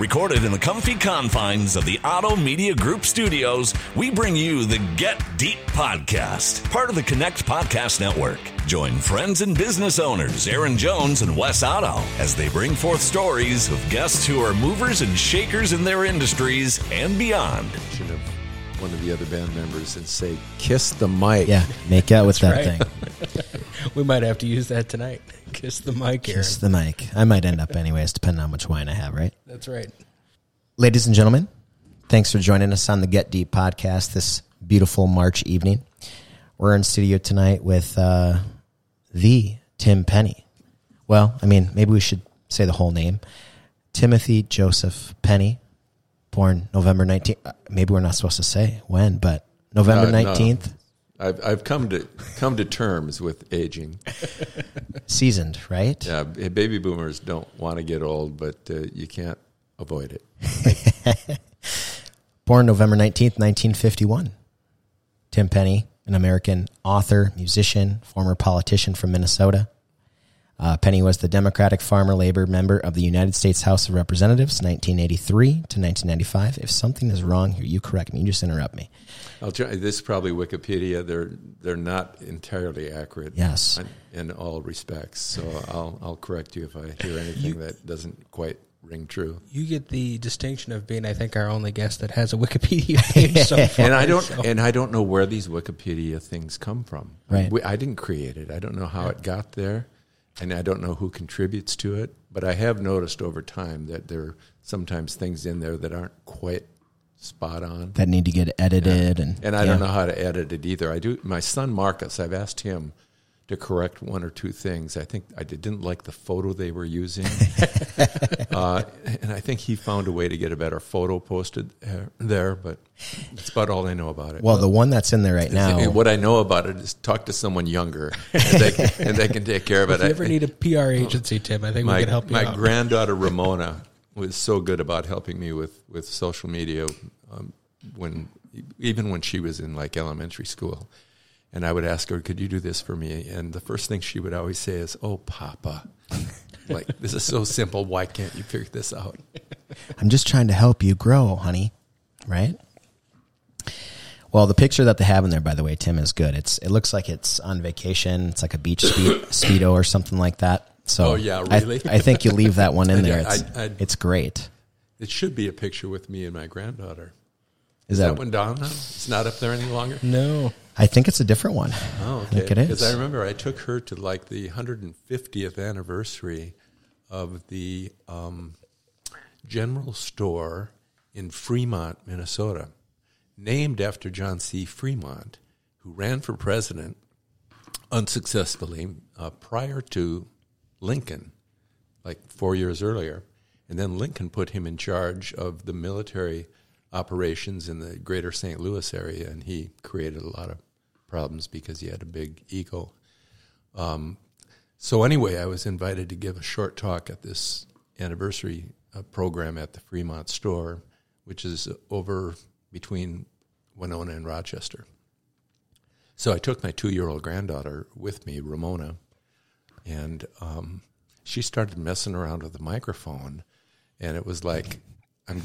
Recorded in the comfy confines of the Auto Media Group studios, we bring you the Get Deep podcast, part of the Connect Podcast Network. Join friends and business owners Aaron Jones and Wes Otto as they bring forth stories of guests who are movers and shakers in their industries and beyond. Of one of the other band members and say, "Kiss the mic." Yeah, make out with that right. thing. we might have to use that tonight. Kiss the mic, Aaron. Kiss the mic. I might end up anyways, depending on how much wine I have, right? That's right. Ladies and gentlemen, thanks for joining us on the Get Deep podcast this beautiful March evening. We're in studio tonight with uh, the Tim Penny. Well, I mean, maybe we should say the whole name Timothy Joseph Penny, born November 19th. uh, Maybe we're not supposed to say when, but November Uh, no. 19th, I've I've come to come to terms with aging. seasoned, right? Yeah, baby boomers don't want to get old, but uh, you can't avoid it. Born November 19th, 1951. Tim Penny, an American author, musician, former politician from Minnesota. Uh, Penny was the Democratic Farmer Labor member of the United States House of Representatives, 1983 to 1995. If something is wrong here, you correct me. You just interrupt me. I'll try. This is probably Wikipedia. They're they're not entirely accurate. Yes. in, in all respects. So I'll I'll correct you if I hear anything that doesn't quite ring true. You get the distinction of being, I think, our only guest that has a Wikipedia page so far. And I don't so- and I don't know where these Wikipedia things come from. Right. We, I didn't create it. I don't know how it got there, and I don't know who contributes to it. But I have noticed over time that there are sometimes things in there that aren't quite spot on. That need to get edited. And, And I yeah. don't know how to edit it either. I do. My son Marcus, I've asked him to correct one or two things. I think I didn't like the photo they were using, uh, and I think he found a way to get a better photo posted there. there but that's about all I know about it. Well, the one that's in there right now. what I know about it is talk to someone younger, and they, can- and they can take care of it. If you ever I- need a PR agency, Tim, I think we my can help you my out. granddaughter Ramona was so good about helping me with with social media um, when even when she was in like elementary school. And I would ask her, "Could you do this for me?" And the first thing she would always say is, "Oh, Papa, like this is so simple. Why can't you figure this out?" I'm just trying to help you grow, honey. Right? Well, the picture that they have in there, by the way, Tim, is good. It's it looks like it's on vacation. It's like a beach speed, speedo or something like that. So, Oh, yeah, I- really? I, think you leave that one in there. I- It's, I- it's great. It should be a picture with me and my granddaughter. Is Is that? that one down now? It's not up there any longer. no. I think it's a different one. Oh, I think it Because. I remember I took her to like the 150th anniversary of the um, general store in Fremont, Minnesota, named after John C. Fremont, who ran for president unsuccessfully uh, prior to Lincoln, like four years earlier. And then Lincoln put him in charge of the military operations in the greater St. Louis area, and he created a lot of problems because he had a big ego. Um, so, anyway, I was invited to give a short talk at this anniversary uh, program at the Fremont store, which is over between Winona and Rochester. So I took my two year old granddaughter with me, Ramona, and um, she started messing around with the microphone, and it was like, I'm.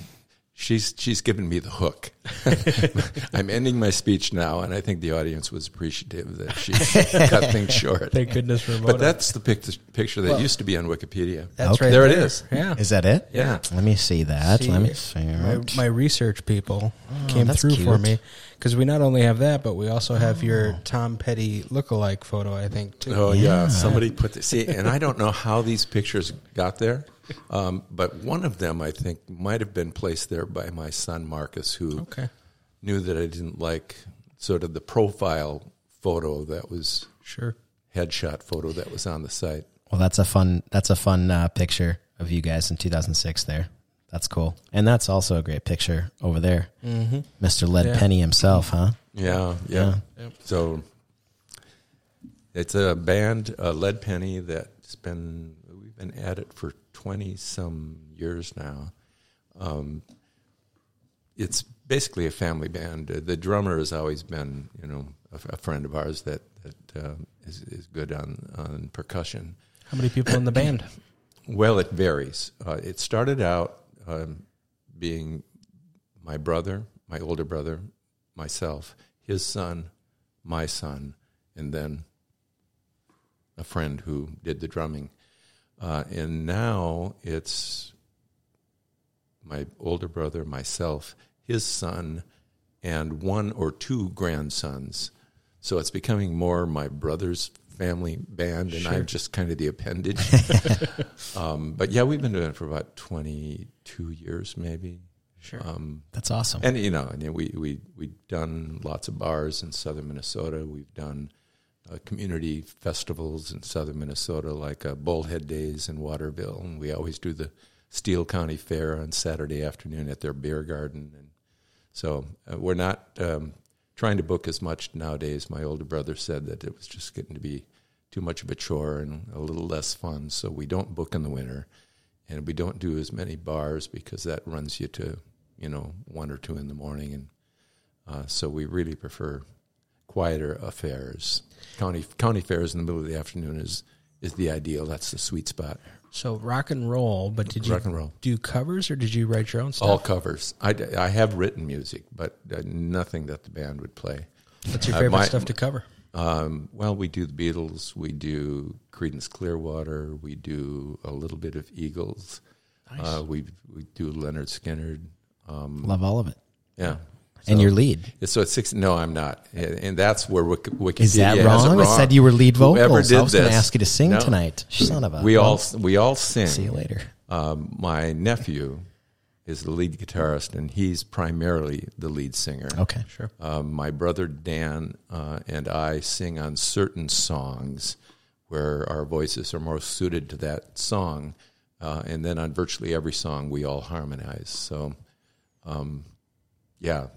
She's she's given me the hook. I'm ending my speech now, and I think the audience was appreciative that she cut things short. Thank goodness for Ramona. But that's the pic- picture that used to be on Wikipedia. That's Okay. right There it is. Yeah. Is that it? Yeah. Let me see that. See, Let me see. My, my research people oh, came that's through for me because we not only have that, but we also have your oh. Tom Petty lookalike photo. I think too. Oh yeah. Yeah. somebody put this. See, and I don't know how these pictures got there, um, but one of them I think might have been placed there by my son Marcus, who Okay. knew that I didn't like sort of the profile photo that was Sure. headshot photo that was on the site. Well, that's a fun. That's a fun uh, picture of you guys in 2006. There, that's cool, and that's also a great picture over there, mm-hmm. Mr. Lead Yeah. Penny himself, huh? Yeah, yeah. Yep. So it's a band, uh, Lead Penny, that's been we've been at it for twenty some years now. Um, it's basically a family band. Uh, The drummer has always been, you know, a, a friend of ours that that uh, is, is good on on percussion. How many people in the band? Well, it varies. Uh, it started out um, being my brother, my older brother, myself, his son, my son, and then a friend who did the drumming. Uh, and now it's my older brother, myself, his son, and one or two grandsons. So it's becoming more my brother's family band, and I'm just kind of the appendage. um, but yeah, we've been doing it for about 22 years, maybe. Sure. Um, That's awesome. and you know, and we we we've done lots of bars in southern Minnesota. We've done uh, community festivals in southern Minnesota, like uh, Bullhead Days in Waterville, and we always do the Steele County Fair on Saturday afternoon at their beer garden. And so uh, we're not um, trying to book as much nowadays. My older brother said that it was just getting to be too much of a chore and a little less fun. So we don't book in the winter, and we don't do as many bars because that runs you to you know one or two in the morning, and uh, so we really prefer quieter affairs. County county fairs in the middle of the afternoon is is the ideal. That's the sweet spot. So rock and roll, but did you Rock and roll. do covers or did you write your own stuff? All covers. I, I have written music, but uh, nothing that the band would play. What's your uh, favorite my- stuff to cover? Um, well, we do the Beatles, we do Creedence Clearwater, we do a little bit of Eagles, uh, we we do Lynyrd Skynyrd. Um, Love all of it. yeah, and your lead. So it's six. No, I'm not, and, that's where Wiki, Wikipedia Is that wrong? it It said you were lead vocals. did I was going to ask you to sing No. tonight. Son of a. We all we all sing. see you later. Um, my nephew is the lead guitarist, and he's primarily the lead singer. Okay. Sure. Um, my brother Dan uh, and I sing on certain songs where our voices are most suited to that song, uh, and then on virtually every song we all harmonize. So, um, yeah,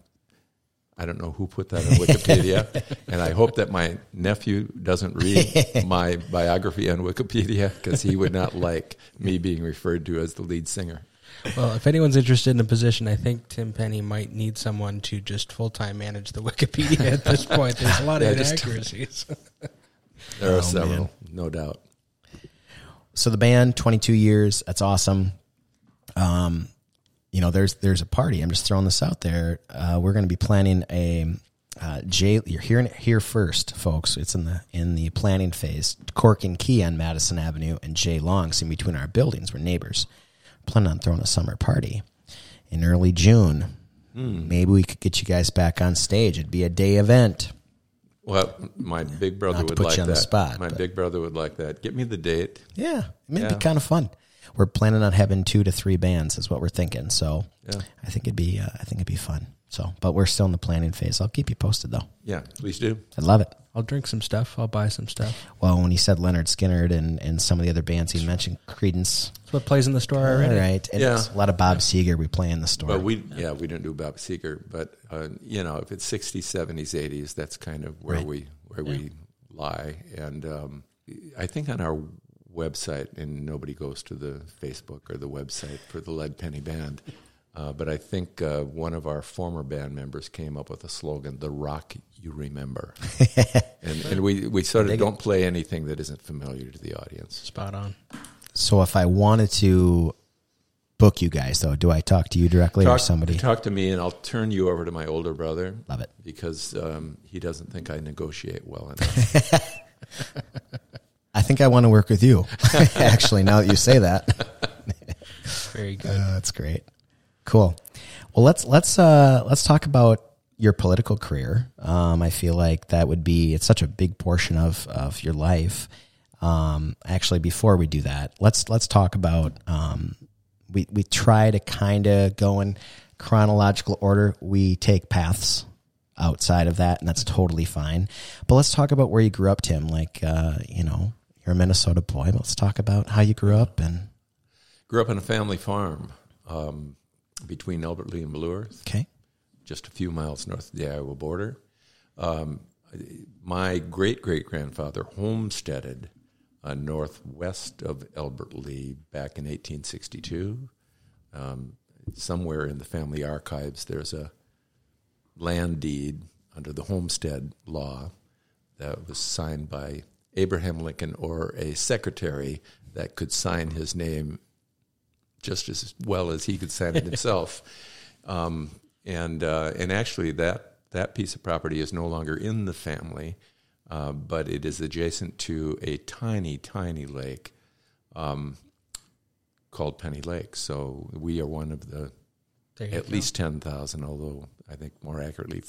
I don't know who put that on Wikipedia, and I hope that my nephew doesn't read my biography on Wikipedia because he would not like me being referred to as the lead singer. Well, if anyone's interested in a position, I think Tim Penny might need someone to just full time manage the Wikipedia at this point. There's a lot of just- inaccuracies. There Oh, are several, man. no doubt. So the band, 22 years. That's awesome. Um, you know, there's there's a party. I'm just throwing this out there. Uh, we're going to be planning a uh, Jay. You're hearing it here first, folks. It's in the in the planning phase. Cork and Key on Madison Avenue and Jay Long's in between our buildings. We're neighbors. Planning on throwing a summer party in early June. Maybe we could get you guys back on stage. It'd be a day event. Well, my big brother would put like you on that. the spot, my but- big brother would like that. Get me the date. Yeah, I mean, it'd Yeah. be kind of fun. We're planning on having two to three bands, is what we're thinking. So, Yeah. I think it'd be, uh, I think it'd be fun. So, but we're still in the planning phase. I'll keep you posted though. Yeah, please do. I love it. I'll drink some stuff. I'll buy some stuff. Well, when he said Lynyrd Skynyrd and, and some of the other bands he mentioned, Creedence. That's what plays in the store All already. right, and Yeah. a lot of Bob Seger we play in the store. But we, yeah, we don't do Bob Seger. But uh, you know, if it's sixties, seventies, eighties, that's kind of where Right. we where we lie. And um, I think on our website, and nobody goes to the Facebook or the website for the Lead Penny Band. Uh, but I think uh, one of our former band members came up with a slogan: "The rock you remember," and, and we we sort of don't play anything that isn't familiar to the audience. Spot on. so, if I wanted to book you guys, though, do I talk to you directly or somebody? talk to me and I'll turn you over to my older brother. Love it. Because um, he doesn't think I negotiate well enough. I think I want to work with you. Actually, now that you say that. Very good. Uh, that's great. Cool. Well, let's let's uh, let's talk about your political career. Um, I feel like that would be it's such a big portion of of your life. Um, actually, before we do that, let's let's talk about. Um, we we try to kind of go in chronological order. We take paths outside of that, and that's totally fine. But let's talk about where you grew up, Tim. Like, uh, you know, you're a Minnesota boy. Let's talk about how you grew up and Grew up on a family farm um, between Albert Lea and Bloor, okay. just a few miles north of the Iowa border. Um, my great great grandfather homesteaded uh, northwest of Albert Lea back in 1862. Um, somewhere in the family archives, there's a land deed under the homestead law that was signed by Abraham Lincoln or a secretary that could sign his name just as well as he could sign it himself. um, and uh, and actually, that that piece of property is no longer in the family, uh, but it is adjacent to a tiny, tiny lake um, called Penny Lake. So we are one of the at go. least 10,000, although I think more accurately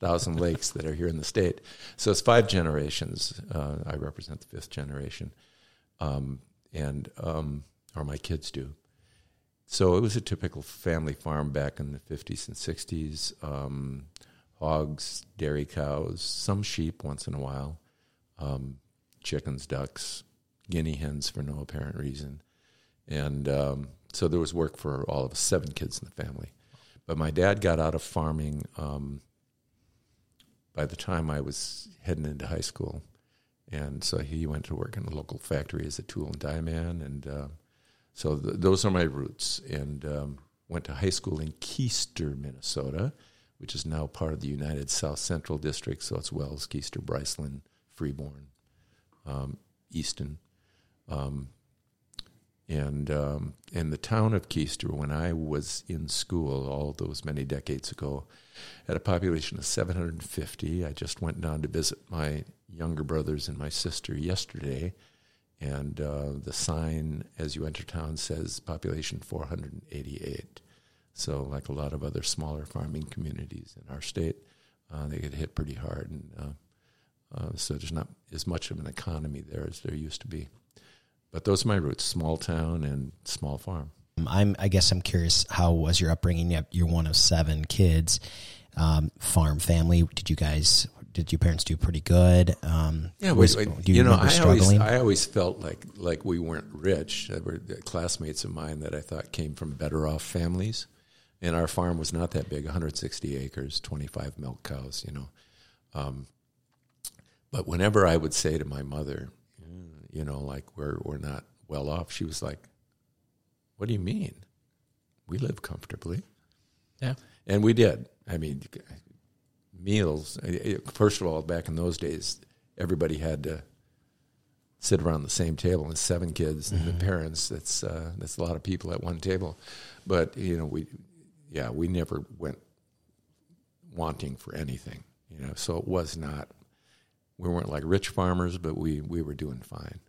14,000 lakes that are here in the state. So it's five generations. Uh, I represent the fifth generation, um, and um, or my kids do. So it was a typical family farm back in the 50s and 60s. Um, hogs, dairy cows, some sheep once in a while, um, chickens, ducks, guinea hens for no apparent reason. And um, so there was work for all of us, seven kids in the family. But my dad got out of farming um, by the time I was heading into high school. And so he went to work in a local factory as a tool and die man. And uh, so th- those are my roots. And um, went to high school in Kiester, Minnesota, which is now part of the United South Central District. So it's Wells, Kiester, Bricelyn, Freeborn, um, Easton. Um, and um, in the town of Kiester, when I was in school all those many decades ago, had a population of 750. I just went down to visit my younger brothers and my sister yesterday, and uh, the sign as you enter town says population 488. So, like a lot of other smaller farming communities in our state, uh, they get hit pretty hard, and uh, uh, so there's not as much of an economy there as there used to be. But those are my roots: small town and small farm. Um, I'm. I guess I'm curious. How was your upbringing? You're one of seven kids. Um, farm family. Did you guys? Did your parents do pretty good? Um, Yeah, was- we, do you, know, remember I always, struggling? I always felt like like we weren't rich. There were classmates of mine that I thought came from better off families, and our farm was not that big 160 acres, 25 milk cows, you know. Um, but whenever I would say to my mother, "Mm, you know, like we're we're not well off, she was like, "What do you mean? We live comfortably." Yeah. And we did. I mean, meals. First of all, back in those days, everybody had to sit around the same table, and seven kids and the parents. That's uh, that's a lot of people at one table. But you know, we, yeah, we never went wanting for anything. You know, so it was not. We weren't like rich farmers, but we we were doing fine.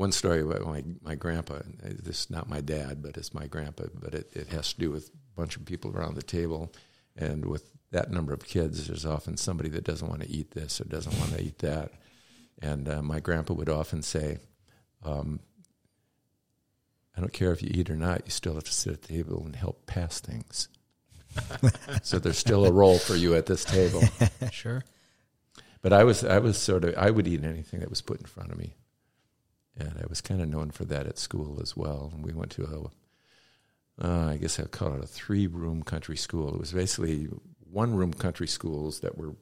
One story about my my grandpa. This is not my dad, but it's my grandpa. But it, it has to do with a bunch of people around the table, and with that number of kids, there's often somebody that doesn't want to eat this or doesn't want to eat that. And uh, my grandpa would often say, um, "I don't care if you eat or not. You still have to sit at the table and help pass things." so there's still a role for you at this table. Sure. But I was I was sort of I would eat anything that was put in front of me, and I was kind of known for that at school as well. And we went to a, uh, I guess I'd call it a three room country school. It was basically one room country schools that were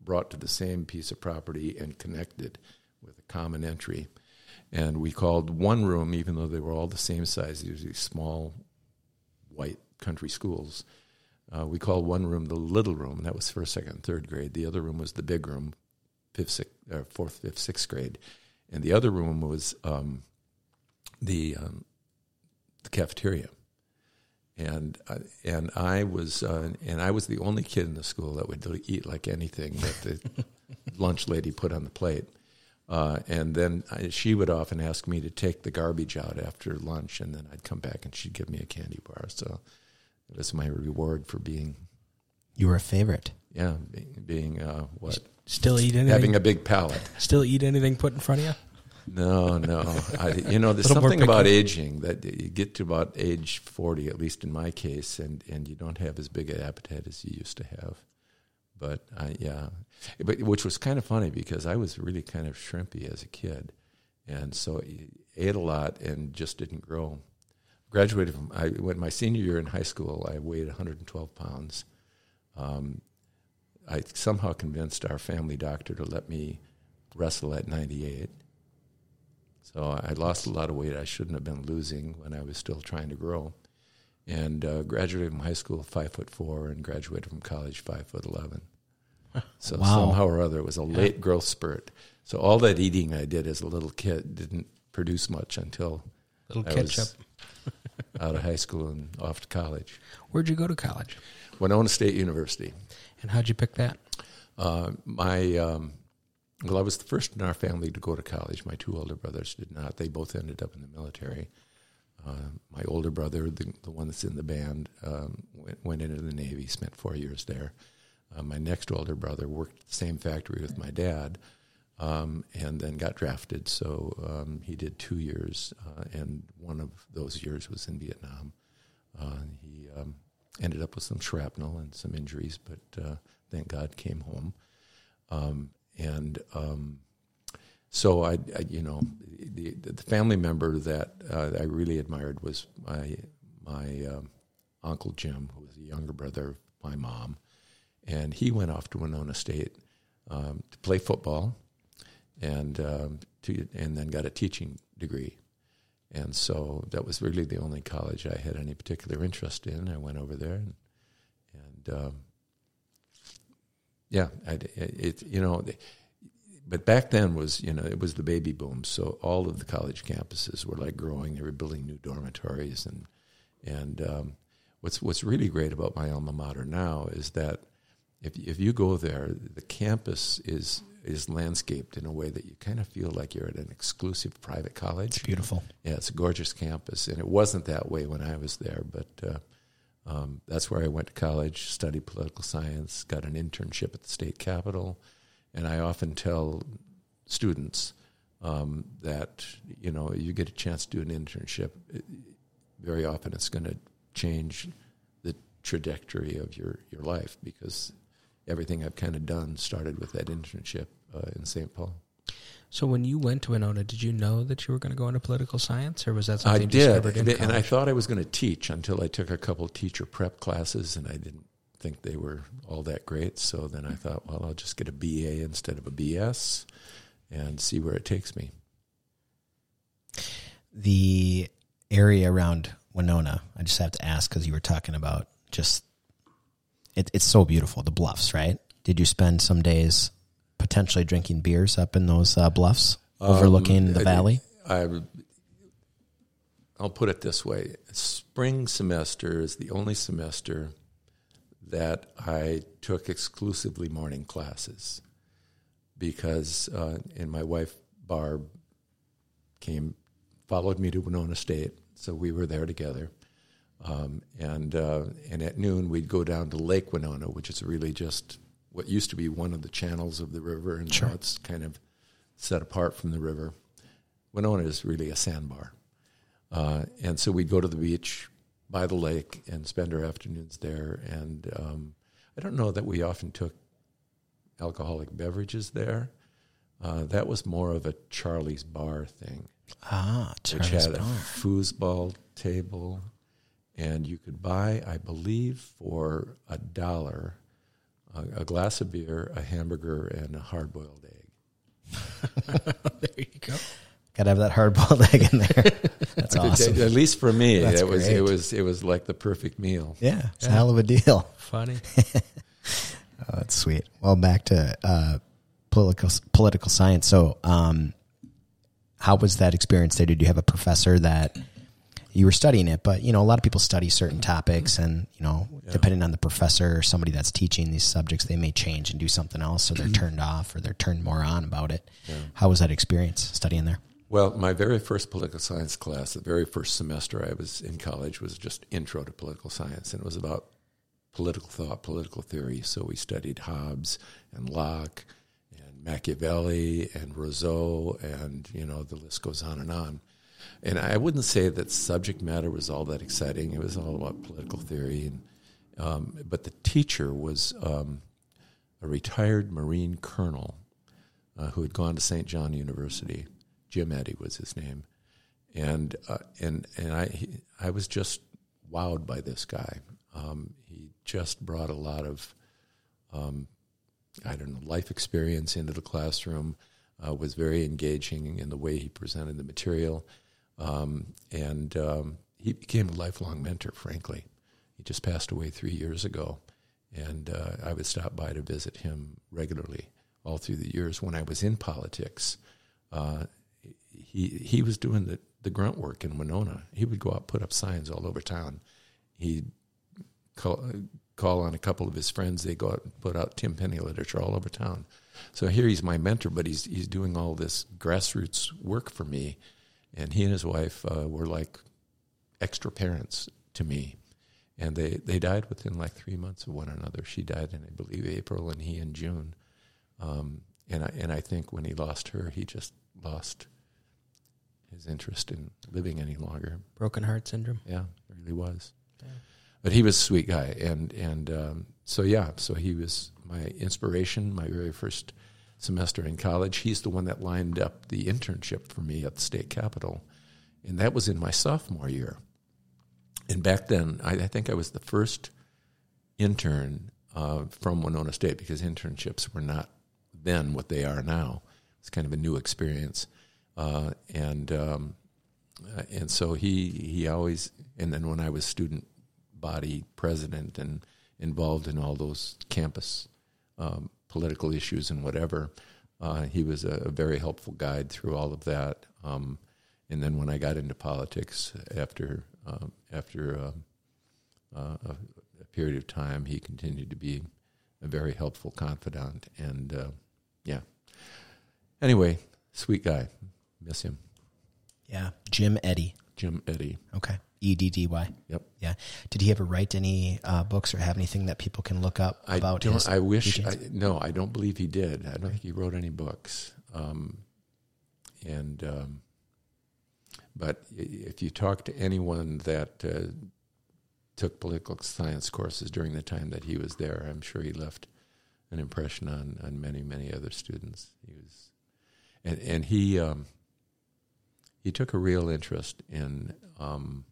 brought to the same piece of property and connected with a common entry. And we called one room, even though they were all the same size, these small white country schools. Uh, we called one room the little room, that was first, second, third grade. The other room was the big room, fifth, sixth, uh, fourth, fifth, sixth grade, and the other room was um, the um, the cafeteria. And uh, and I was uh, and I was the only kid in the school that would eat like anything that the lunch lady put on the plate. Uh, and then I, she would often ask me to take the garbage out after lunch, and then I'd come back and she'd give me a candy bar. So it was my reward for being, you were a favorite. yeah, being, being uh, what Still eat anything? having a big palate. still eat anything put in front of you? No, no. I, you know, there's something about aging that you get to about age 40, at least in my case, and, and you don't have as big an appetite as you used to have. But I, yeah, but which was kind of funny because I was really kind of shrimpy as a kid, and so I ate a lot and just didn't grow. Graduated from I went my senior year in high school. I weighed 112 pounds. Um, I somehow convinced our family doctor to let me wrestle at 98. So I lost a lot of weight I shouldn't have been losing when I was still trying to grow. And uh, graduated from high school five foot four, and graduated from college five foot eleven. So Wow. somehow or other, it was a late growth spurt. So all that eating I did as a little kid didn't produce much until Little I catch up. was out of high school and off to college. Where'd you go to college? Winona State University. And how'd you pick that? Uh, my um, well, I was the first in our family to go to college. My two older brothers did not. They both ended up in the military. Uh, my older brother, the, the one that's in the band, um, went, went into the Navy, spent four years there. Uh, my next older brother worked at the same factory with my dad, um, and then got drafted. So um, he did two years, uh, and one of those years was in Vietnam. Uh, he um, ended up with some shrapnel and some injuries, but uh, thank God came home. Um, and um, so I, I, you know, the, the family member that uh, I really admired was my my um, uncle Jim, who was the younger brother of my mom, and he went off to Winona State to play football, and um, to and then got a teaching degree. And so that was really the only college I had any particular interest in. I went over there, and, and um, yeah, I, it you know, but back then was you know it was the baby boom, so all of the college campuses were like growing. They were building new dormitories, and and um, what's what's really great about my alma mater now is that if if you go there, the campus is is landscaped in a way that you kind of feel like you're at an exclusive private college. It's beautiful. Yeah, it's a gorgeous campus, and it wasn't that way when I was there. But uh, um, that's where I went to college, studied political science, got an internship at the state capitol, and I often tell students um, that you know you get a chance to do an internship. It, very often, it's going to change the trajectory of your your life because everything I've kind of done started with that internship uh, in St. Paul. So when you went to Winona, did you know that you were going to go into political science, or was that something I you did, discovered in and, and I thought I was going to teach until I took a couple teacher prep classes, and I didn't think they were all that great. So then I thought, well, I'll just get a BA instead of a BS, and see where it takes me. The area around Winona, I just have to ask because you were talking about just it, it's so beautiful. The bluffs, right? Did you spend some days potentially drinking beers up in those uh, bluffs overlooking Um, the I- valley? I, I'll put it this way: spring semester is the only semester that I took exclusively morning classes because, uh, and my wife Barb came, followed me to Winona State, so we were there together. Um, and uh, and at noon we'd go down to Lake Winona, which is really just what used to be one of the channels of the river, and now it's kind of set apart from the river. Winona is really a sandbar. Uh, and so we'd go to the beach by the lake and spend our afternoons there. And um, I don't know that we often took alcoholic beverages there. Uh, that was more of a Charlie's Bar thing, Ah, which Charles had a foosball table. And you could buy, I believe, for a dollar, a, a glass of beer, a hamburger, and a hard boiled egg. there you go. Got to have that hard boiled egg in there. That's awesome. At least for me, That's it was great. it was it was like the perfect meal. Yeah, it's a hell of a deal. Funny. Oh, that's sweet. Well, back to uh, political political science. So, um, how was that experience there? Did you have a professor that you were studying it? But you know, a lot of people study certain topics, and you know, depending on the professor or somebody that's teaching these subjects, they may change and do something else, so they're turned off or they're turned more on about it. How was that experience studying there? Well, my very first political science class, the very first semester I was in college, was just intro to political science, and it was about political thought, political theory. So we studied Hobbes and Locke and Machiavelli and Rousseau, and you know the list goes on and on. And I wouldn't say that subject matter was all that exciting. It was all about political theory, and um, but the teacher was um, a retired Marine colonel uh, who had gone to St. John University. Jim Eddy was his name, and uh, and and I he, I was just wowed by this guy. Um, he just brought a lot of um, I don't know life experience into the classroom. Uh, was very engaging in the way he presented the material, um, and um, he became a lifelong mentor. Frankly, he just passed away three years ago, and uh, I would stop by to visit him regularly all through the years when I was in politics. Uh, he he was doing the the grunt work in Winona. He would go out put up signs all over town. He'd call, call on a couple of his friends. They go out and put out Tim Penny literature all over town. So here he's my mentor, but he's he's doing all this grassroots work for me. And he and his wife uh, were like extra parents to me. And they, they died within like three months of one another. She died in, I believe, April, and he in June. Um, and I and I think when he lost her, he just lost his interest in living any longer. Broken heart syndrome. Yeah, it really was. But he was a sweet guy, and and um, so yeah, so he was my inspiration. My very first semester in college, he's the one that lined up the internship for me at the state capitol, and that was in my sophomore year. And back then, I, I think I was the first intern uh, from Winona State because internships were not then what they are now. It's kind of a new experience, uh, and um, uh, and so he he always and then when I was student body president and involved in all those campus um, political issues and whatever, uh, he was a, a, very helpful guide through all of that. Um, and then when I got into politics after um, after um, uh, a, a, period of time, he continued to be a very helpful confidant and uh, yeah. Anyway, sweet guy. Miss him. Yeah. Jim Eddy. Jim Eddy. Okay. E D D Y. Yep. Yeah. Did he ever write any uh, books or have anything that people can look up I about don't, his I wish. I, no, I don't believe he did. I don't think he wrote any books. Um, and um, but if you talk to anyone that uh, took political science courses during the time that he was there, I'm sure he left an impression on, on many many other students. He was, and and he um, he took a real interest in um,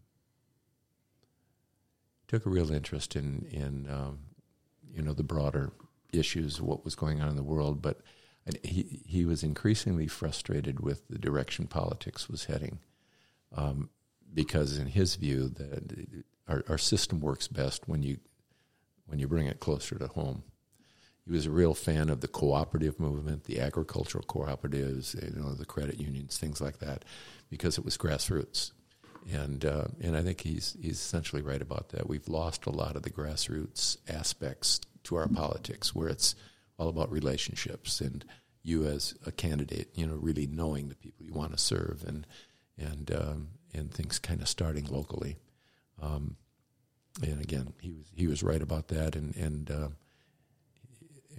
took a real interest in in um, you know the broader issues of what was going on in the world, but he he was increasingly frustrated with the direction politics was heading, um, because in his view that our, our system works best when you when you bring it closer to home. He was a real fan of the cooperative movement, the agricultural cooperatives, you know, the credit unions, things like that, because it was grassroots. And uh, and I think he's he's essentially right about that. We've lost a lot of the grassroots aspects to our politics, where it's all about relationships and you as a candidate, you know, really knowing the people you want to serve and and um, and things kind of starting locally. Um, and again, he was he was right about that, and and uh,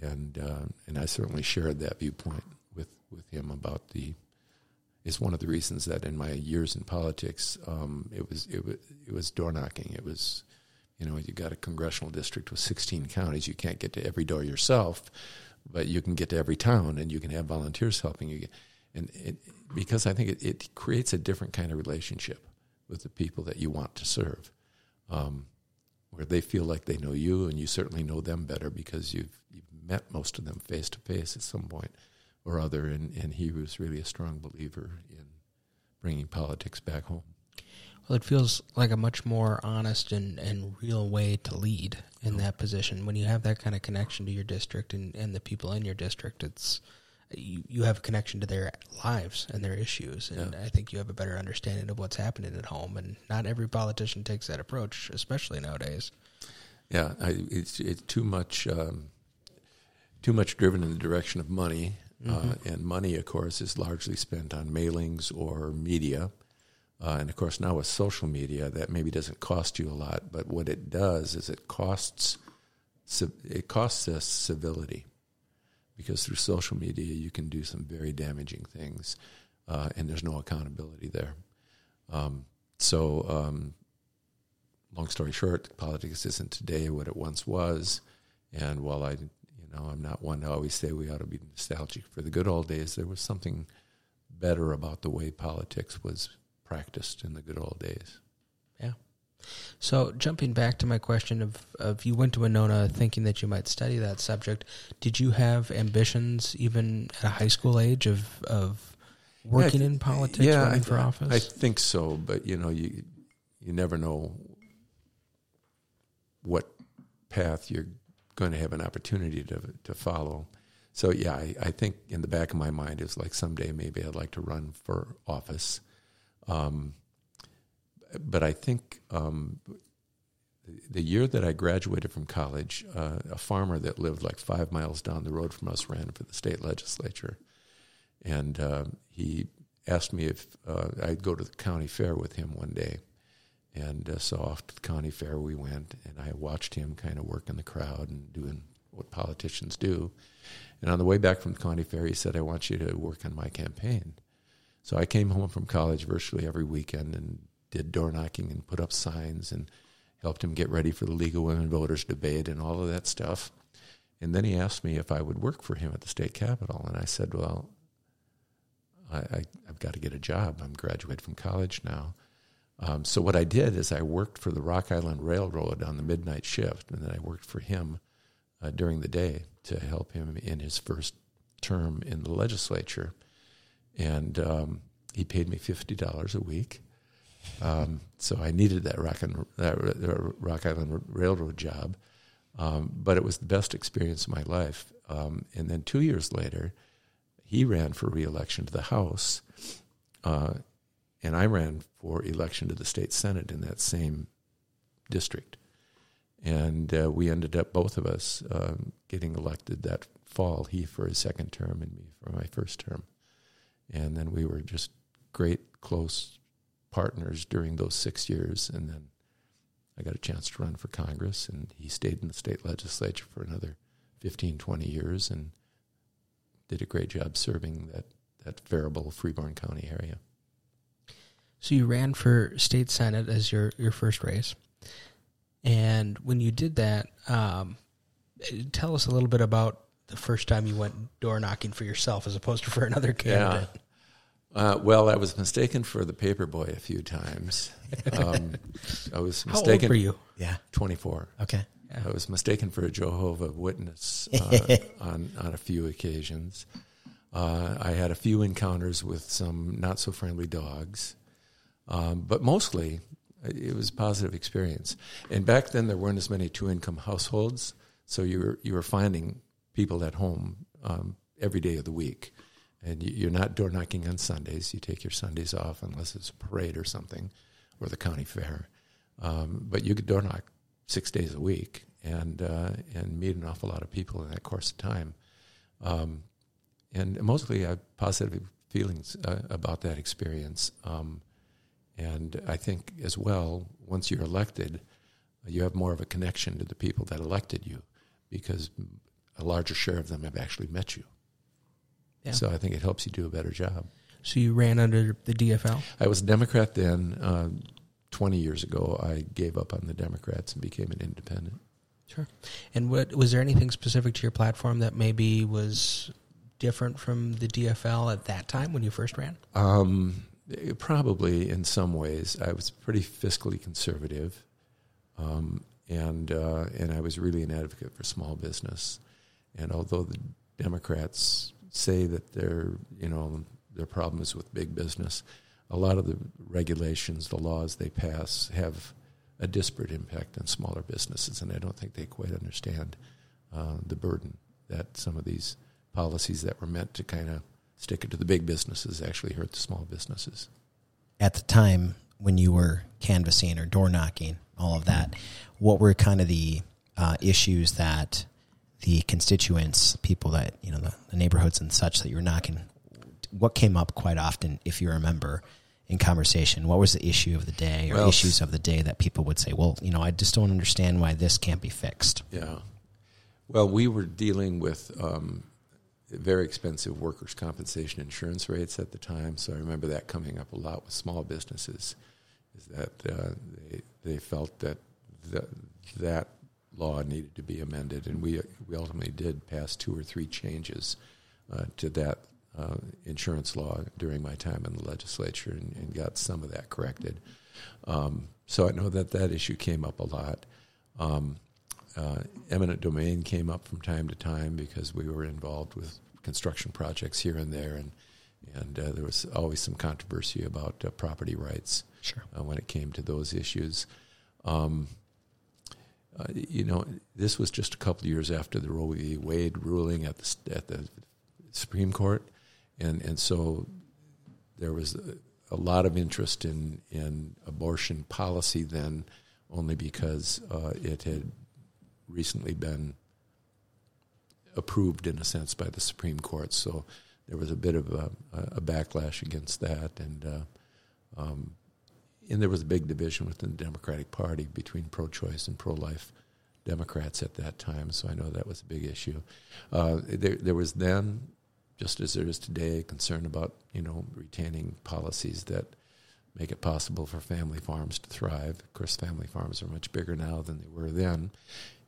and uh, and I certainly shared that viewpoint with with him about the is one of the reasons that in my years in politics, um, it was it was it was door knocking. It was, you know, you got a congressional district with 16 counties. You can't get to every door yourself, but you can get to every town, and you can have volunteers helping you. And it, because I think it, it, creates a different kind of relationship with the people that you want to serve, um, where they feel like they know you, and you certainly know them better because you've you've met most of them face to face at some point or other, and, and he was really a strong believer in bringing politics back home. Well, it feels like a much more honest and, and real way to lead in that position. When you have that kind of connection to your district and, and the people in your district, it's you, you have a connection to their lives and their issues. And Yeah. I think you have a better understanding of what's happening at home. And not every politician takes that approach, especially nowadays. Yeah, I, it's it's too much um, too much driven in the direction of money, uh, and money, of course, is largely spent on mailings or media. Uh, and of course, now with social media, that maybe doesn't cost you a lot, but what it does is it costs it costs us civility, because through social media you can do some very damaging things, uh, and there's no accountability there. Um, so, um, long story short, politics isn't today what it once was, and while I, know, I'm not one to always say we ought to be nostalgic for the good old days, there was something better about the way politics was practiced in the good old days. Yeah. So jumping back to my question of, of you went to Winona thinking that you might study that subject, did you have ambitions even at a high school age of of working Yeah, in politics, yeah, running I, for office? I think so, but you know, you you never know what path you're going to have an opportunity to to follow. So yeah, I, I think in the back of my mind is like someday maybe I'd like to run for office. Um, but I think um, the year that I graduated from college, uh, a farmer that lived like five miles down the road from us ran for the state legislature, and uh, he asked me if uh, I'd go to the county fair with him one day. And uh, so off to the county fair we went, and I watched him kind of work in the crowd and doing what politicians do. And on the way back from the county fair, he said, I want you to work on my campaign. So I came home from college virtually every weekend and did door knocking and put up signs and helped him get ready for the League of Women Voters debate and all of that stuff. And then he asked me if I would work for him at the state capitol. And I said, Well, I, I, have got to get a job. I'm graduated from college now. Um, so what I did is I worked for the Rock Island Railroad on the midnight shift, and then I worked for him uh, during the day to help him in his first term in the legislature. And um, he paid me fifty dollars a week. Um, so I needed that Rock, and, that Rock Island Railroad job, um, but it was the best experience of my life. Um, and then two years later, he ran for reelection to the House, uh, and I ran for election to the state senate in that same district. And uh, we ended up, both of us, um, getting elected that fall. He for his second term, and me for my first term. And then we were just great, close partners during those six years. And then I got a chance to run for Congress, and he stayed in the state legislature for another 15, 20 years and did a great job serving that, that Faribault, Freeborn County area. So you ran for state senate as your, your first race. And when you did that, um, tell us a little bit about the first time you went door knocking for yourself as opposed to for another candidate. Yeah. Uh, well, I was mistaken for the paper boy a few times. Um, I was How mistaken. old were you? Yeah. 24. Okay. I was mistaken for a Jehovah Witness uh, on on a few occasions. Uh, I had a few encounters with some not so friendly dogs, um, but mostly it was a positive experience. And back then there weren't as many two income households, so you were you were finding people at home um, every day of the week, and you, you're not door knocking on Sundays. You take your Sundays off unless it's a parade or something, or the county fair. Um, but you could door knock six days a week and uh, and meet an awful lot of people in that course of time. Um, and mostly I have positive feelings uh, about that experience. Um, and I think as well, once you're elected, you have more of a connection to the people that elected you because a larger share of them have actually met you. Yeah. So I think it helps you do a better job. So you ran under the DFL? I was a Democrat then. Uh, 20 years ago, I gave up on the Democrats and became an independent. Sure. And what was there anything specific to your platform that maybe was different from the DFL at that time when you first ran? Um, probably in some ways, I was pretty fiscally conservative, um, and uh, and I was really an advocate for small business. And although the Democrats say that their you know their problem is with big business, a lot of the regulations, the laws they pass have a disparate impact on smaller businesses, and I don't think they quite understand uh, the burden that some of these policies that were meant to kind of stick it to the big businesses actually hurt the small businesses. At the time when you were canvassing or door knocking, all of that, what were kind of the uh, issues that the constituents, people that you know, the, the neighborhoods and such that you were knocking, what came up quite often, if you remember? in conversation? What was the issue of the day or Well, issues of the day that people would say, well, you know, I just don't understand why this can't be fixed? Yeah. Well, we were dealing with um, very expensive workers' compensation insurance rates at the time, so I remember that coming up a lot with small businesses. Is that uh, they they felt that the, that law needed to be amended, and we we ultimately did pass two or three changes uh, to that uh, insurance law during my time in the legislature, and, and got some of that corrected. Um, so I know that that issue came up a lot. Um, uh, eminent domain came up from time to time because we were involved with construction projects here and there, and and uh, there was always some controversy about uh, property rights Sure. uh, when it came to those issues. Um, uh, you know, this was just a couple of years after the Roe v. Wade ruling at the at the Supreme Court, and and so there was a, a lot of interest in, in abortion policy then, only because uh, it had recently been approved in a sense by the Supreme Court. So there was a bit of a, a backlash against that, and uh, um, and there was a big division within the Democratic Party between pro-choice and pro-life Democrats at that time. So I know that was a big issue. Uh, there, there was then, just as there is today, concern about you know retaining policies that make it possible for family farms to thrive. Of course, family farms are much bigger now than they were then,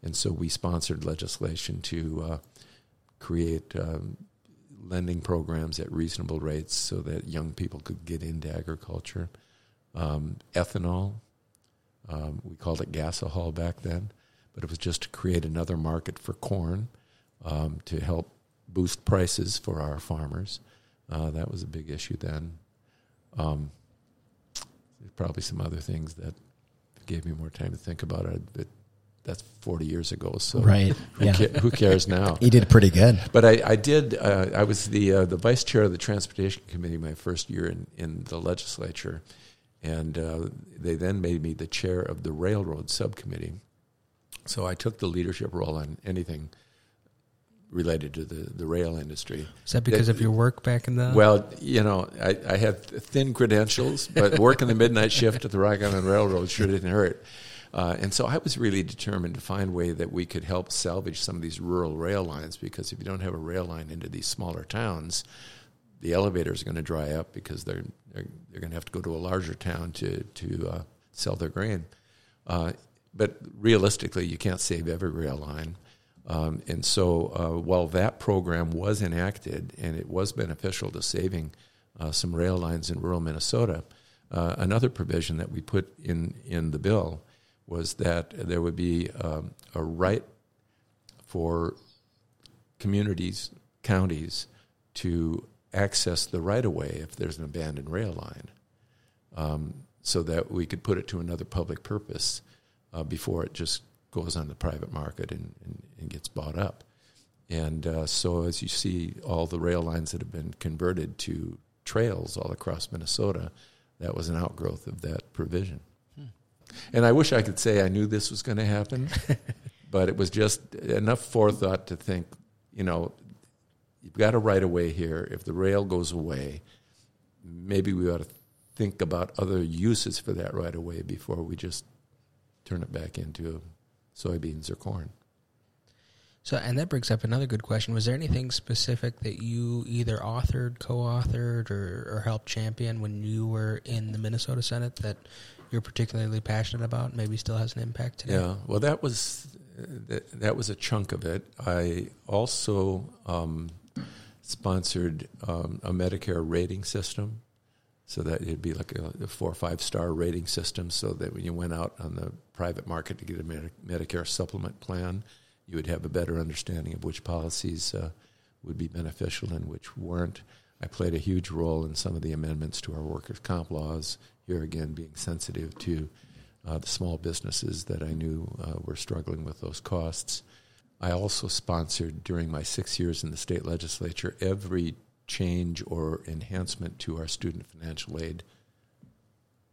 and so we sponsored legislation to uh, create um, lending programs at reasonable rates so that young people could get into agriculture. Um, ethanol, um, we called it gasohol back then, but it was just to create another market for corn um, to help boost prices for our farmers. Uh, that was a big issue then. Um, there's probably some other things that gave me more time to think about it, but that's 40 years ago. So Right. who, Yeah. ca- who cares now? he did pretty good. But I, I did. Uh, I was the uh, the vice chair of the transportation committee my first year in, in the legislature, and uh, they then made me the chair of the railroad subcommittee. So I took the leadership role on anything related to the, the rail industry. Is that because of your work back in the? Well, you know, I, I had thin credentials, but working the midnight shift at the Rock Island Railroad sure didn't hurt. Uh, and so I was really determined to find a way that we could help salvage some of these rural rail lines because if you don't have a rail line into these smaller towns, the elevators are going to dry up because they're they're, they're going to have to go to a larger town to to uh, sell their grain. Uh, but realistically, you can't save every rail line. Um, and so, uh, while that program was enacted and it was beneficial to saving uh, some rail lines in rural Minnesota, uh, another provision that we put in, in the bill was that there would be um, a right for communities, counties, to access the right of way if there's an abandoned rail line, um, so that we could put it to another public purpose uh, before it just goes on the private market and, and, and gets bought up. And uh, so, as you see, all the rail lines that have been converted to trails all across Minnesota, that was an outgrowth of that provision. And I wish I could say I knew this was going to happen, but it was just enough forethought to think, you know, you've got a right of way here. If the rail goes away, maybe we ought to think about other uses for that right of way before we just turn it back into soybeans or corn. So, and that brings up another good question. Was there anything specific that you either authored, co-authored, or, or helped champion when you were in the Minnesota Senate that you're particularly passionate about? Maybe still has an impact today. Yeah, well, that was that, that was a chunk of it. I also um, sponsored um, a Medicare rating system, so that it'd be like a, a four or five star rating system, so that when you went out on the private market to get a Medi- Medicare supplement plan, you would have a better understanding of which policies uh, would be beneficial and which weren't. I played a huge role in some of the amendments to our workers' comp laws. Here again, being sensitive to uh, the small businesses that I knew uh, were struggling with those costs. I also sponsored during my six years in the state legislature every change or enhancement to our student financial aid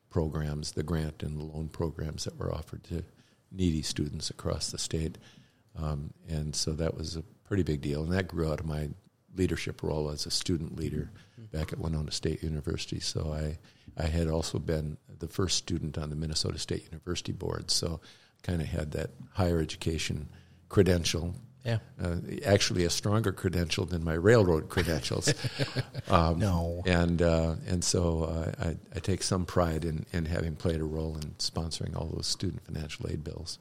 programs, the grant and the loan programs that were offered to needy students across the state. Um, and so that was a pretty big deal. And that grew out of my leadership role as a student leader back at Winona State University. So I, I had also been the first student on the Minnesota State University board. So kind of had that higher education credential. Yeah. Uh, actually, a stronger credential than my railroad credentials. um, No. and uh, and so uh, I, I take some pride in, in having played a role in sponsoring all those student financial aid bills.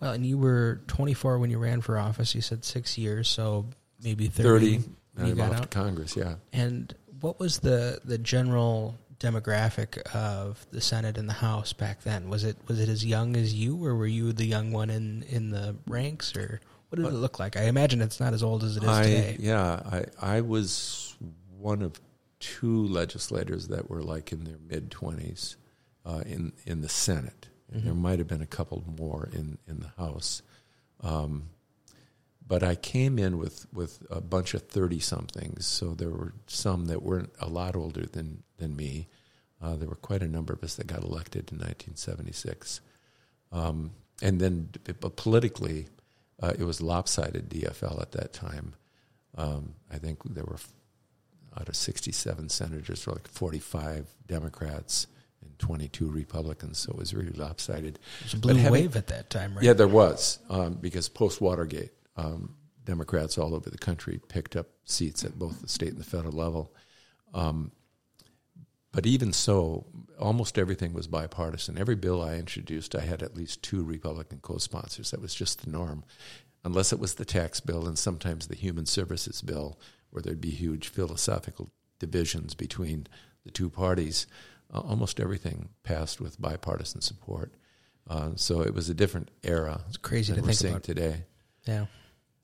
Well, and you were 24 when you ran for office. You said six years, so maybe 30, Thirty, when and you I'm got out. to Congress. Yeah. And what was the the general demographic of the Senate and the House back then? Was it was it as young as you, or were you the young one in in the ranks, or what did it look like? I imagine it's not as old as it is I today. yeah, I I was one of two legislators that were like in their mid twenties uh, in in the Senate. There might have been a couple more in in the House, um, but I came in with with a bunch of thirty somethings. So there were some that weren't a lot older than than me. Uh, there were quite a number of us that got elected in 1976. Um, and then but politically, uh, it was lopsided DFL at that time. Um, I think there were out of 67 senators, were like 45 Democrats and 22 Republicans. So it was really lopsided. There's a blue having- wave at that time, right? Yeah, there was um, because post Watergate, um, Democrats all over the country picked up seats at both the state and the federal level. Um, but even so, almost everything was bipartisan. Every bill I introduced, I had at least two Republican co-sponsors. That was just the norm, unless it was the tax bill and sometimes the human services bill, where there'd be huge philosophical divisions between the two parties. Uh, almost everything passed with bipartisan support. Uh, so it was a different era. It's crazy than to we're think seeing about. today. Yeah.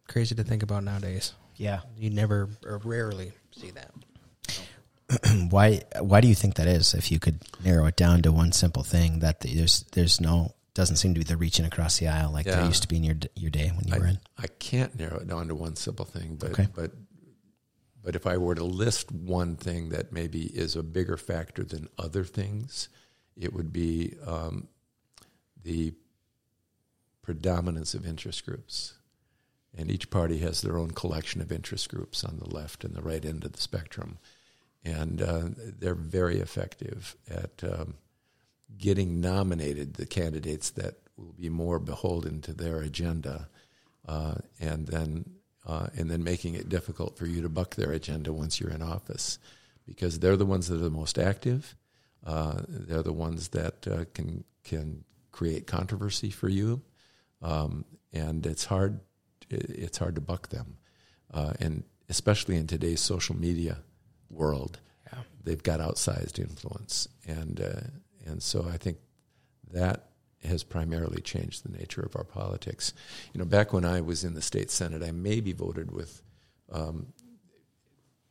Crazy to think about nowadays. Yeah. You never or rarely see that. why why do you think that is? If you could narrow it down to one simple thing, that the, there's there's no doesn't seem to be the reaching across the aisle like there used to be in your your day when you were in. I can't narrow it down to one simple thing, but Okay. but but if I were to list one thing that maybe is a bigger factor than other things, it would be um, the predominance of interest groups. And each party has their own collection of interest groups on the left and the right end of the spectrum. And uh, they're very effective at um, getting nominated the candidates that will be more beholden to their agenda, uh, and then uh, and then making it difficult for you to buck their agenda once you're in office, because they're the ones that are the most active. Uh, they're the ones that uh, can can create controversy for you, um, and it's hard it's hard to buck them, uh, and especially in today's social media world Yeah. they've got outsized influence, and uh, and so I think that has primarily changed the nature of our politics. You know, back when I was in the state senate, I maybe voted with um,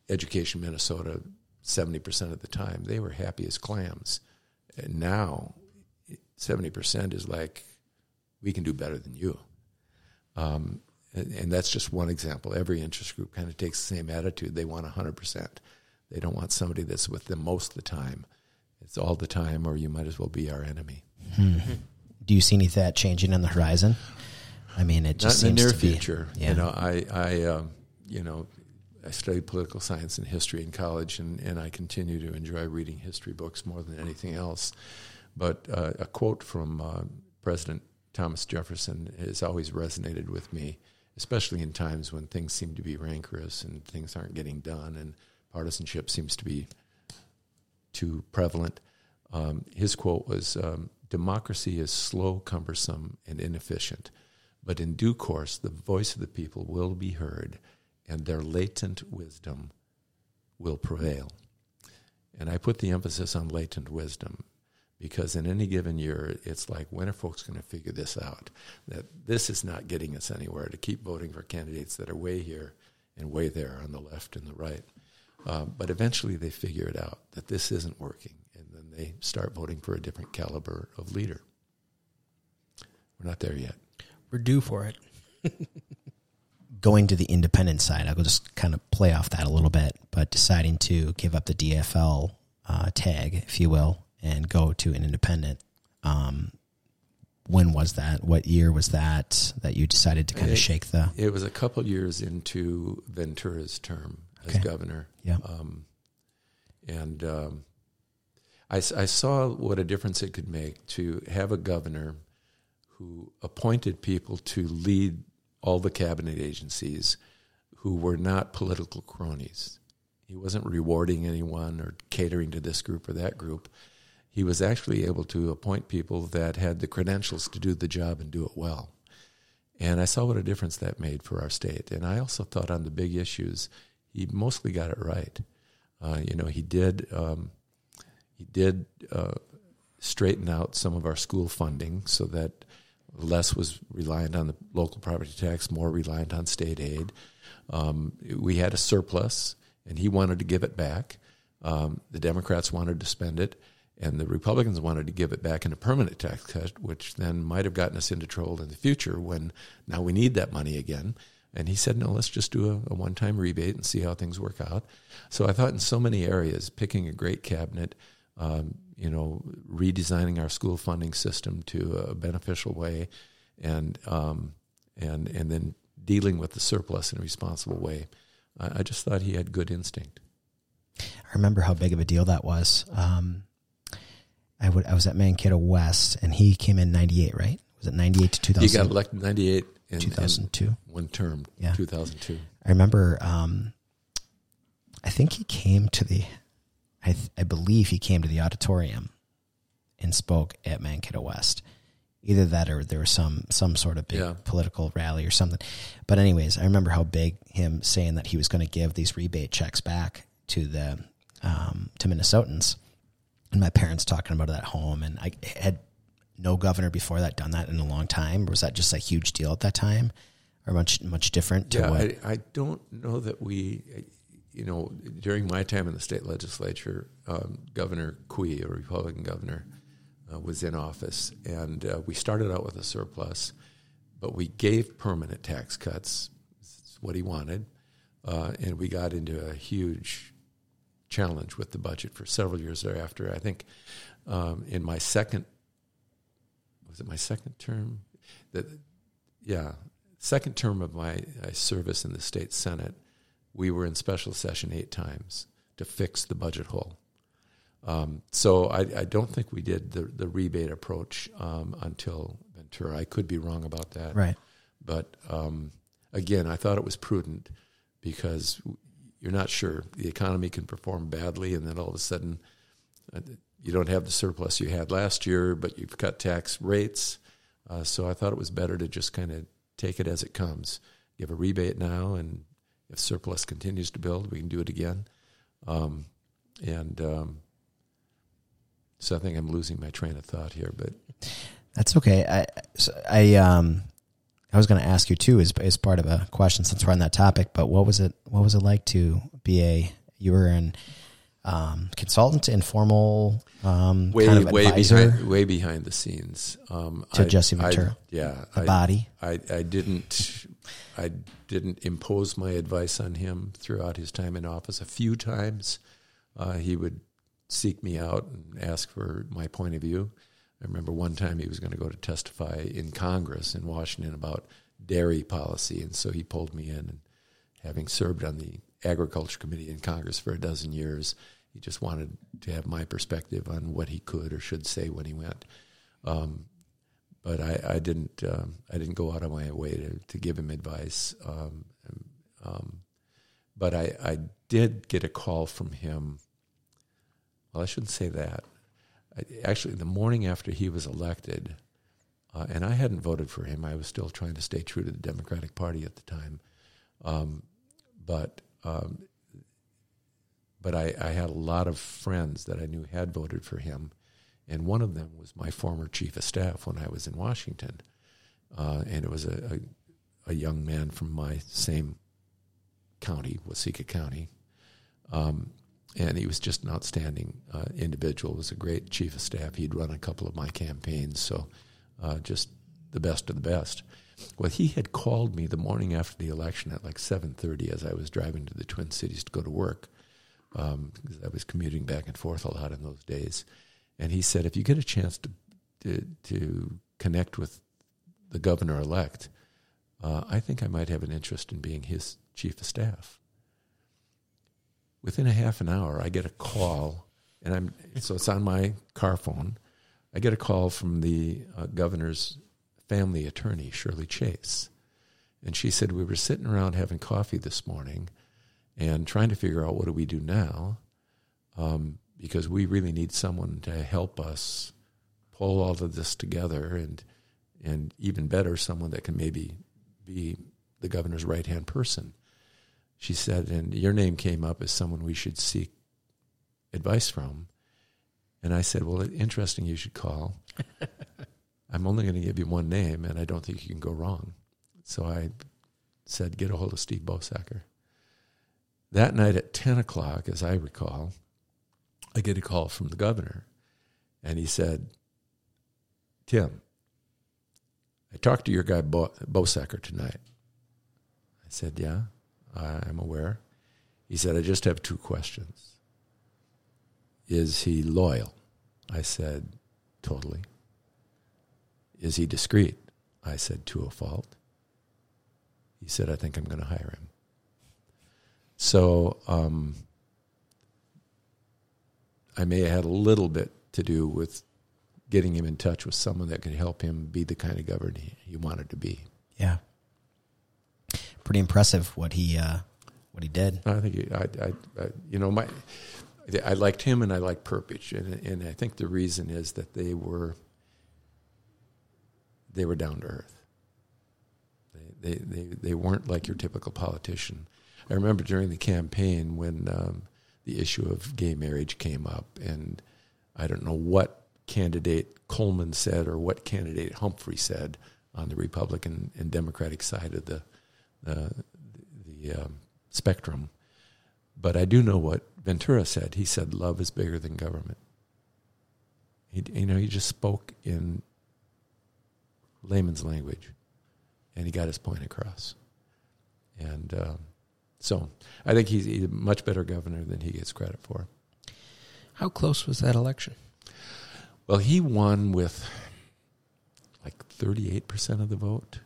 Education Minnesota seventy percent of the time. They were happy as clams, and now seventy percent is like we can do better than you. Um, and, that's just one example. Every interest group kind of takes the same attitude. They want 100%. They don't want somebody that's with them most of the time. It's all the time, or you might as well be our enemy. Do you see any of that changing on the horizon? I mean, it Not just in the seems near to be, future. Yeah. You know, I, I, um, you know, I studied political science and history in college, and, and I continue to enjoy reading history books more than anything else. But uh, a quote from uh, President Thomas Jefferson has always resonated with me, especially in times when things seem to be rancorous and things aren't getting done, and partisanship seems to be too prevalent. Um, his quote was um, Democracy is slow, cumbersome, and inefficient, but in due course, the voice of the people will be heard, and their latent wisdom will prevail. And I put the emphasis on latent wisdom because in any given year, it's like, when are folks going to figure this out? That this is not getting us anywhere to keep voting for candidates that are way here and way there on the left and the right. Um, but eventually they figure it out that this isn't working, and then they start voting for a different caliber of leader. We're not there yet. We're due for it. going to the independent side, I'll just kind of play off that a little bit, but deciding to give up the DFL uh, tag, if you will, and go to an independent. Um, when was that? What year was that that you decided to kind It- of shake the? It was a couple years into Ventura's term as Okay. governor. Yeah. Um, and um, I, I saw what a difference it could make to have a governor who appointed people to lead all the cabinet agencies who were not political cronies. He wasn't rewarding anyone or catering to this group or that group. He was actually able to appoint people that had the credentials to do the job and do it well. And I saw what a difference that made for our state. And I also thought on the big issues, he mostly got it right. Uh, you know, he did um, he did uh, straighten out some of our school funding so that less was reliant on the local property tax, more reliant on state aid. Um, we had a surplus, and he wanted to give it back. Um, the Democrats wanted to spend it, and the Republicans wanted to give it back in a permanent tax cut, which then might have gotten us into trouble in the future when now we need that money again. And he said, no, let's just do a, a one time rebate and see how things work out. So I thought in so many areas, picking a great cabinet, um, you know, redesigning our school funding system to a beneficial way, and um, and and then dealing with the surplus in a responsible way. I, I, just thought he had good instinct. I remember how big of a deal that was. Um, I would I was at Mankato West, and he came in '98, right? Was it '98 to 2000? He got elected '98 and 2002. one term, Yeah. 2002. I remember. Um, I think he came to the. I th- I believe he came to the auditorium, and spoke at Mankato West. Either that, or there was some some sort of big Yeah. political rally or something. But anyways, I remember how big him saying that he was going to give these rebate checks back to the um, to Minnesotans, and my parents talking about it at home. And I had no governor before that done that in a long time. Or was that just a huge deal at that time, or much much different to Yeah, what? I, I don't know that we, you know, during my time in the state legislature, um, Governor Quie, a Republican governor, uh, was in office, and uh, we started out with a surplus, but we gave permanent tax cuts. It's what he wanted, uh, and we got into a huge challenge with the budget for several years thereafter. I think um, in my second, was it my second term? That, yeah, second term of my uh, service in the state senate, we were in special session eight times to fix the budget hole. Um, so I, I don't think we did the, the rebate approach um, until Ventura. I could be wrong about that. Right. But um, again, I thought it was prudent because you're not sure. The economy can perform badly, and then all of a sudden, uh, you don't have the surplus you had last year, but you've cut tax rates. Uh, so I thought it was better to just kind of take it as it comes. Give a rebate now, and if surplus continues to build, we can do it again. Um, and um, so I think I'm losing my train of thought here, but That's okay. I I um I was going to ask you too as as part of a question since we're on that topic. But what was it? What was it like to be a you were an um, consultant, informal um, way kind of way advisor behind way behind the scenes um, to Jesse Ventura? yeah, the I, body. I, I didn't I didn't impose my advice on him throughout his time in office. A few times uh, he would seek me out and ask for my point of view. I remember one time he was going to go to testify in Congress in Washington about dairy policy, and so he pulled me in. And having served on the Agriculture Committee in Congress for a dozen years, he just wanted to have my perspective on what he could or should say when he went. Um, but I, I didn't. Um, I didn't go out of my way to, to give him advice. Um, um, but I, I did get a call from him. Well, I shouldn't say that. Actually, the morning after he was elected, uh, and I hadn't voted for him. I was still trying to stay true to the Democratic Party at the time. Um, but um, but I, I had a lot of friends that I knew had voted for him, and one of them was my former chief of staff when I was in Washington, uh, and it was a, a, a young man from my same county, Waseca County, um, and he was just an outstanding uh, individual. Was a great chief of staff. He'd run a couple of my campaigns, so uh, just the best of the best. Well, he had called me the morning after the election at like seven thirty, as I was driving to the Twin Cities to go to work, um, because I was commuting back and forth a lot in those days. And he said, if you get a chance to to, to connect with the governor elect, uh, I think I might have an interest in being his chief of staff. Within a half an hour, I get a call, and I'm so it's on my car phone. I get a call from the uh, governor's family attorney, Shirley Chase. And she said, We were sitting around having coffee this morning and trying to figure out what do we do now um, because we really need someone to help us pull all of this together and, and even better, someone that can maybe be the governor's right hand person. She said, and your name came up as someone we should seek advice from. And I said, Well, interesting, you should call. I'm only going to give you one name, and I don't think you can go wrong. So I said, Get a hold of Steve Bosacker. That night at 10 o'clock, as I recall, I get a call from the governor, and he said, Tim, I talked to your guy Bo- Bosacker tonight. I said, Yeah, I'm aware. He said, I just have two questions. Is he loyal? I said, Totally. Is he discreet? I said, To a fault. He said, I think I'm going to hire him. So um, I may have had a little bit to do with getting him in touch with someone that could help him be the kind of governor he, he wanted to be. Yeah. Pretty impressive what he uh, what he did. I think I, I, I, you know, my I liked him and I liked Perpich, and and I think the reason is that they were they were down to earth. They they they, they weren't like your typical politician. I remember during the campaign when um, the issue of gay marriage came up, and I don't know what candidate Coleman said or what candidate Humphrey said on the Republican and Democratic side of the uh, the um, spectrum. But I do know what Ventura said. He said, "Love is bigger than government." He, you know, he just spoke in layman's language, and he got his point across. And um, so, I think he's, he's a much better governor than he gets credit for. How close was that election? Well, he won with like 38% of the vote.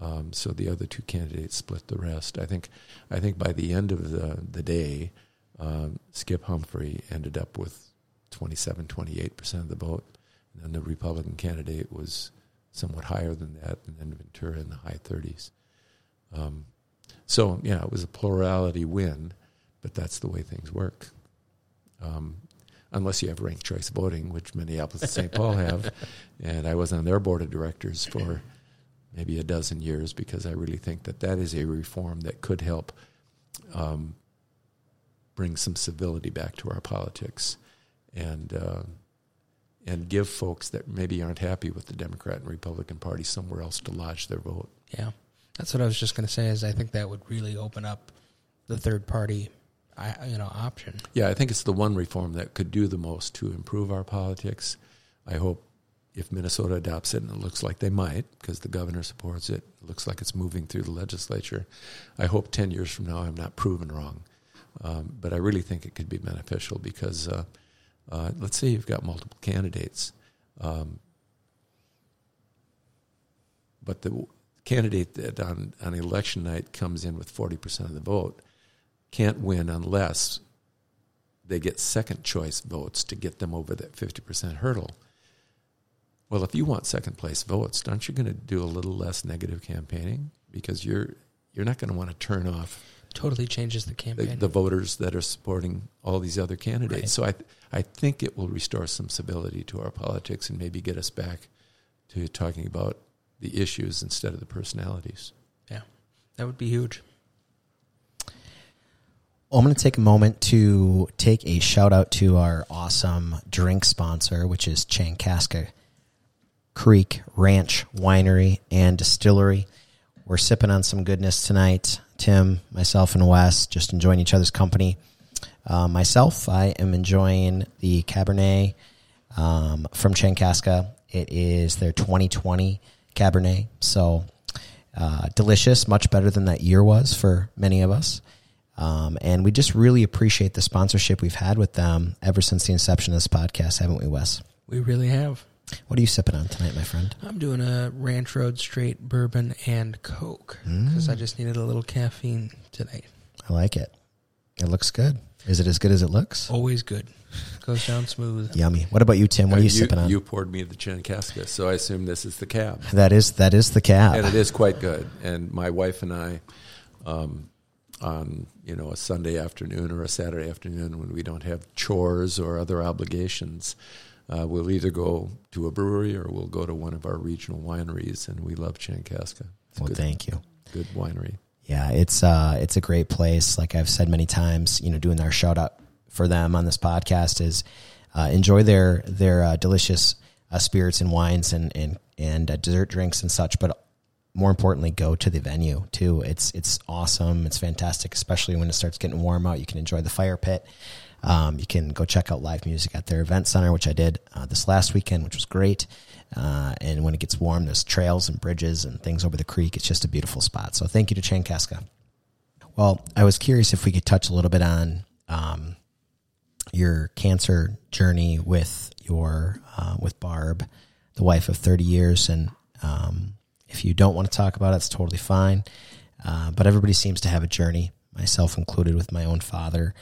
Um, so the other two candidates split the rest. I think, I think by the end of the, the day, um, Skip Humphrey ended up with 27, 28% of the vote. And then the Republican candidate was somewhat higher than that, and then Ventura in the high 30s. Um, so, yeah, it was a plurality win, but that's the way things work. Um, unless you have ranked choice voting, which Minneapolis and St. Paul have. And I was on their board of directors for maybe a dozen years because I really think that that is a reform that could help um, bring some civility back to our politics and uh, and give folks that maybe aren't happy with the Democrat and Republican Party somewhere else to lodge their vote. Yeah, that's what I was just going to say. Is I think that would really open up the third party, you know, option. Yeah, I think it's the one reform that could do the most to improve our politics. I hope if Minnesota adopts it, and it looks like they might because the governor supports it, it looks like it's moving through the legislature. I hope 10 years from now I'm not proven wrong. Um, but I really think it could be beneficial because uh, uh, let's say you've got multiple candidates, um, but the candidate that on, on election night comes in with 40% of the vote can't win unless they get second choice votes to get them over that 50% hurdle. Well, if you want second place votes, aren't you going to do a little less negative campaigning because you're you're not going to want to turn off Totally changes the the, campaign. the voters that are supporting all these other candidates. Right. So I, I think it will restore some civility to our politics and maybe get us back to talking about the issues instead of the personalities. yeah, that would be huge. I'm going to take a moment to take a shout out to our awesome drink sponsor, which is Chankaska Creek Ranch Winery and Distillery. We're sipping on some goodness tonight. Tim, myself, and Wes just enjoying each other's company. Uh, myself, I am enjoying the Cabernet um, from Chankaska. It is their 2020 Cabernet. So uh, delicious, much better than that year was for many of us. Um, and we just really appreciate the sponsorship we've had with them ever since the inception of this podcast, haven't we, Wes? We really have. What are you sipping on tonight, my friend? I'm doing a Ranch Road Straight bourbon and Coke because I just needed a little caffeine today. I like it. It looks good. Is it as good as it looks? Always good. Goes down smooth. Yummy. What about you, Tim? What are you, Uh, sipping on? You poured me the Chankaska, so I assume this is the cab. that is that is the cab. and it is quite good. And my wife and I, um, on you know a Sunday afternoon or a Saturday afternoon when we don't have chores or other obligations, uh, we'll either go to a brewery or we'll go to one of our regional wineries. And we love Chankaska. It's Well, good, thank you. good winery. Yeah, it's uh it's a great place. Like I've said many times, you know, doing our shout out for them on this podcast is uh, enjoy their their uh, delicious uh, spirits and wines and and and uh, dessert drinks and such. But more importantly, go to the venue too. It's it's awesome. It's fantastic, especially when it starts getting warm out. You can enjoy the fire pit. Um, you can go check out live music at their event center, which I did uh, this last weekend, which was great. Uh, and when it gets warm, there's trails and bridges and things over the creek. It's just a beautiful spot. So thank you to Chankaska. Well, I was curious if we could touch a little bit on um, your cancer journey with your uh, with Barb, the wife of 30 years. And um, if you don't want to talk about it, it's totally fine. Uh, but everybody seems to have a journey, myself included, with my own father.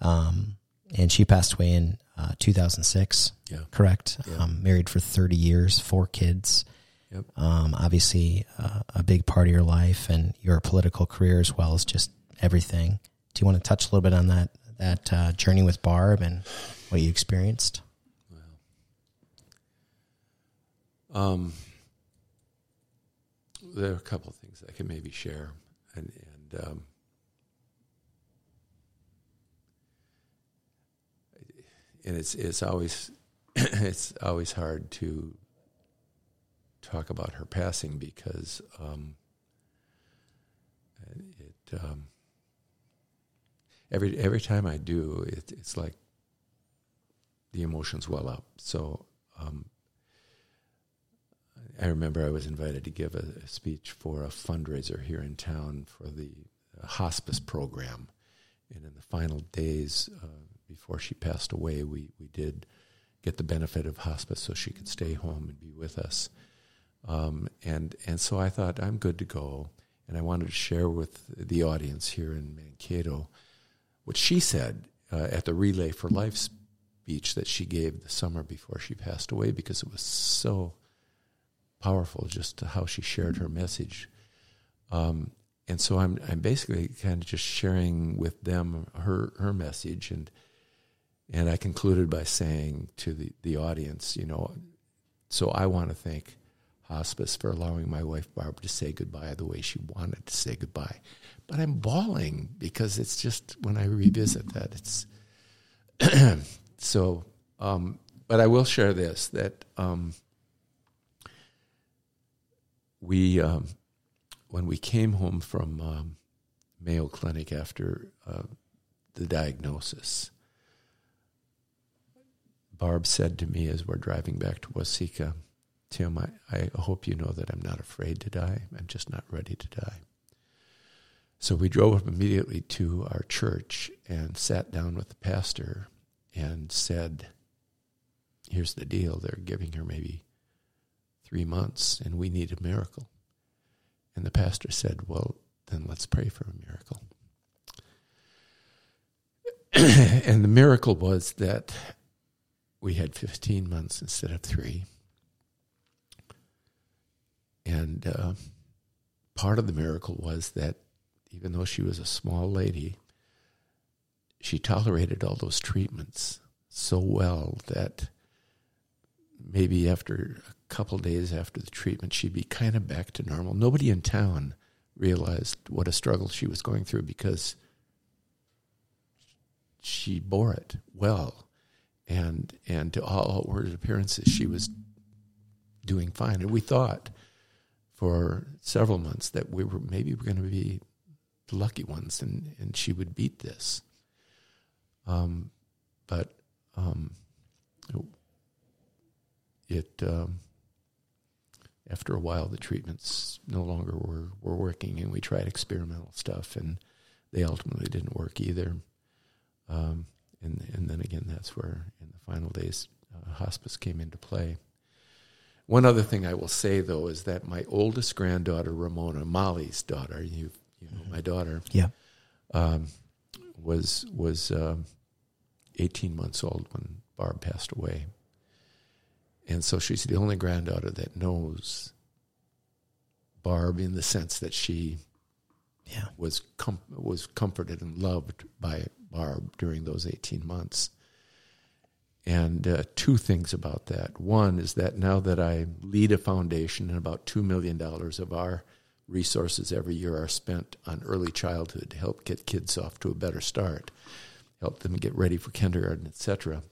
Um, and she passed away in uh, 2006. Yeah. Correct. Yeah. Um, married for 30 years, four kids. Yep. Um, obviously, uh, a big part of your life and your political career as well as just everything. Do you want to touch a little bit on that that uh, journey with Barb and what you experienced? Um, there are a couple of things I can maybe share, and and um, and it's it's always it's always hard to talk about her passing because um, it um, every every time I do, it, it's like the emotions well up. So um, I remember I was invited to give a, a, speech for a fundraiser here in town for the uh, hospice program, and in the final days uh, before she passed away, we we did get the benefit of hospice so she could stay home and be with us. Um, and and so I thought I'm good to go, and I wanted to share with the audience here in Mankato what she said uh, at the Relay for Life speech that she gave the summer before she passed away because it was so powerful just how she shared her message. Um, and so I'm I'm basically kind of just sharing with them her her message and and I concluded by saying to the, the audience, you know, so I want to thank hospice for allowing my wife Barb to say goodbye the way she wanted to say goodbye. But I'm bawling because it's just when I revisit that, it's so. Um, but I will share this that um, we, um, when we came home from um, Mayo Clinic after uh, the diagnosis, Barb said to me as we're driving back to Waseca, Tim, I, I hope you know that I'm not afraid to die. I'm just not ready to die. So we drove up immediately to our church and sat down with the pastor and said, Here's the deal. They're giving her maybe three months and we need a miracle. And the pastor said, Well, then let's pray for a miracle. and the miracle was that we had 15 months instead of three. And uh, part of the miracle was that even though she was a small lady, she tolerated all those treatments so well that maybe after a couple days after the treatment, she'd be kind of back to normal. Nobody in town realized what a struggle she was going through because she bore it well. And, and to all outward appearances, she was doing fine. And we thought for several months that we were maybe we're going to be the lucky ones and, and she would beat this. Um, but um, it um, after a while the treatments no longer were, were working and we tried experimental stuff and they ultimately didn't work either. Um, and and then again that's where in the final days uh, hospice came into play. One other thing I will say though is that my oldest granddaughter Ramona, Molly's daughter, you you know my daughter, Yeah. um, was was um, eighteen months old when Barb passed away, and so she's the only granddaughter that knows Barb in the sense that she Yeah. was com- was comforted and loved by Barb during those 18 months. And uh, two things about that. One is that now that I lead a foundation, and about $2 million of our resources every year are spent on early childhood to help get kids off to a better start, help them get ready for kindergarten, etc.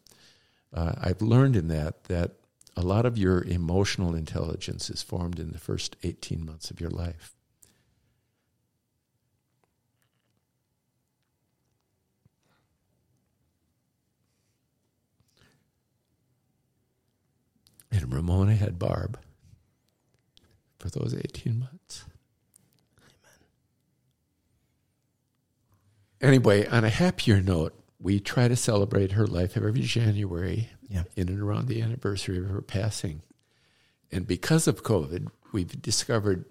Uh, I've learned in that that a lot of your emotional intelligence is formed in the first 18 months of your life. And Ramona had Barb for those 18 months. Anyway, on a happier note, we try to celebrate her life every January Yeah. in and around the anniversary of her passing. And because of COVID, we've discovered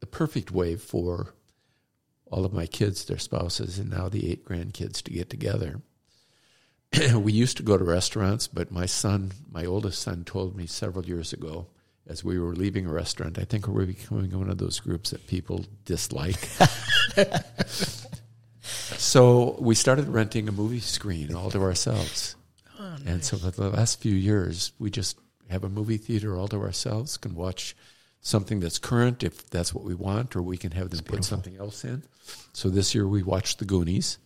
the perfect way for all of my kids, their spouses, and now the eight grandkids to get together. we used to go to restaurants, but my son, my oldest son, told me several years ago as we were leaving a restaurant, I think we're becoming one of those groups that people dislike. so we started renting a movie screen all to ourselves. Oh, and so for the last few years, we just have a movie theater all to ourselves, can watch something that's current if that's what we want, or we can have them put something else in. So this year we watched The Goonies.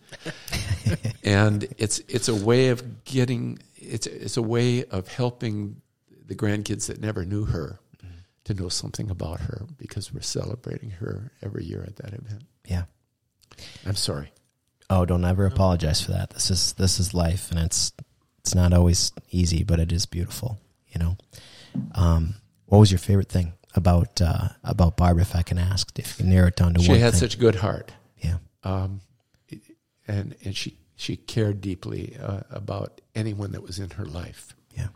and it's it's a way of getting it's it's a way of helping the grandkids that never knew her to know something about her because we're celebrating her every year at that event. Yeah. I'm sorry. Oh, don't ever apologize for that. This is this is life, and it's it's not always easy, but it is beautiful. You know. Um, what was your favorite thing about uh, about Barb? If I can ask, if you can narrow it down to She one had thing. such a good heart. yeah. um, and and she she cared deeply uh, about anyone that was in her life. Yeah.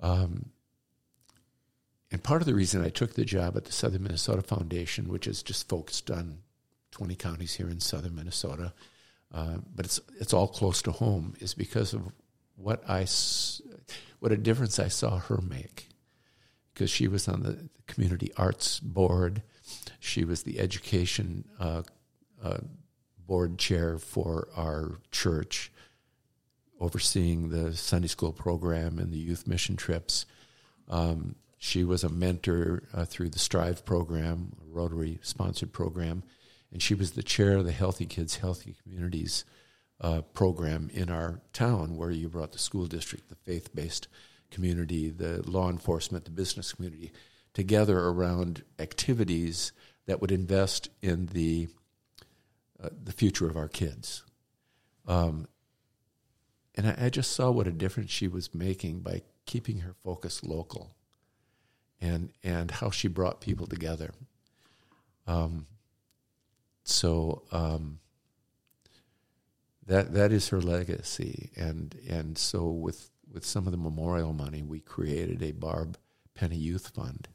Um, and part of the reason I took the job at the Southern Minnesota Foundation, which is just focused on 20 counties here in southern Minnesota, uh, but it's it's all close to home, is because of what I s- what a difference I saw her make. Because she was on the community arts board, she was the education uh, uh, board chair for our church, overseeing the Sunday school program and the youth mission trips. Um, she was a mentor uh, through the Strive program, a Rotary sponsored program, and she was the chair of the Healthy Kids, Healthy Communities uh, program in our town, where you brought the school district, the faith based community, the law enforcement, the business community together around activities that would invest in the uh, the future of our kids. Um, and I, I just saw what a difference she was making by keeping her focus local, and and how she brought people together. Um, so um, that that is her legacy, and and so with with some of the memorial money, we created a Barb Penny Youth Fund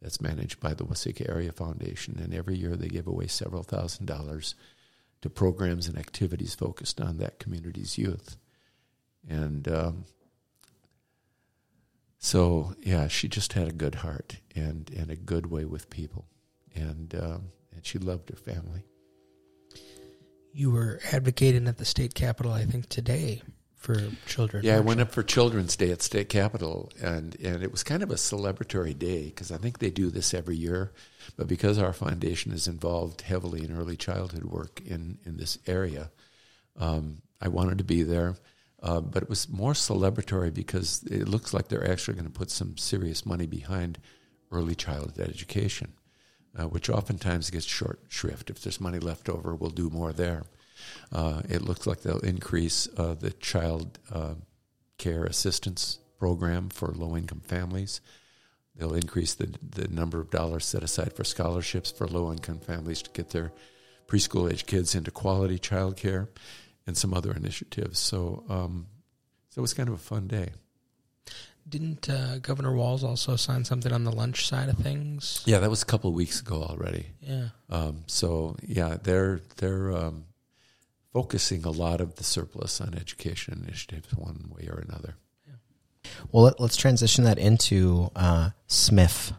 that's managed by the Waseca Area Foundation, and every year they give away several thousand dollars to programs and activities focused on that community's youth. And um, so, yeah, she just had a good heart and, and a good way with people, and um, and she loved her family. You were advocating at the state capitol, I think, today for children. Yeah, I went up for Children's Day at State Capitol, and, and it was kind of a celebratory day because I think they do this every year. But because our foundation is involved heavily in early childhood work in, in this area, um, I wanted to be there. Uh, but it was more celebratory because it looks like they're actually going to put some serious money behind early childhood education, uh, which oftentimes gets short shrift. If there's money left over, we'll do more there. Uh, it looks like they'll increase uh, the child uh, care assistance program for low income families. They'll increase the, the number of dollars set aside for scholarships for low income families to get their preschool age kids into quality child care and some other initiatives. So, um, so it was kind of a fun day. Didn't uh, Governor Walz also sign something on the lunch side of things? Yeah, that was a couple of weeks ago already. Yeah. Um, so yeah, they're they're um, focusing a lot of the surplus on education initiatives one way or another. Well, let, let's transition that into uh, SMIF.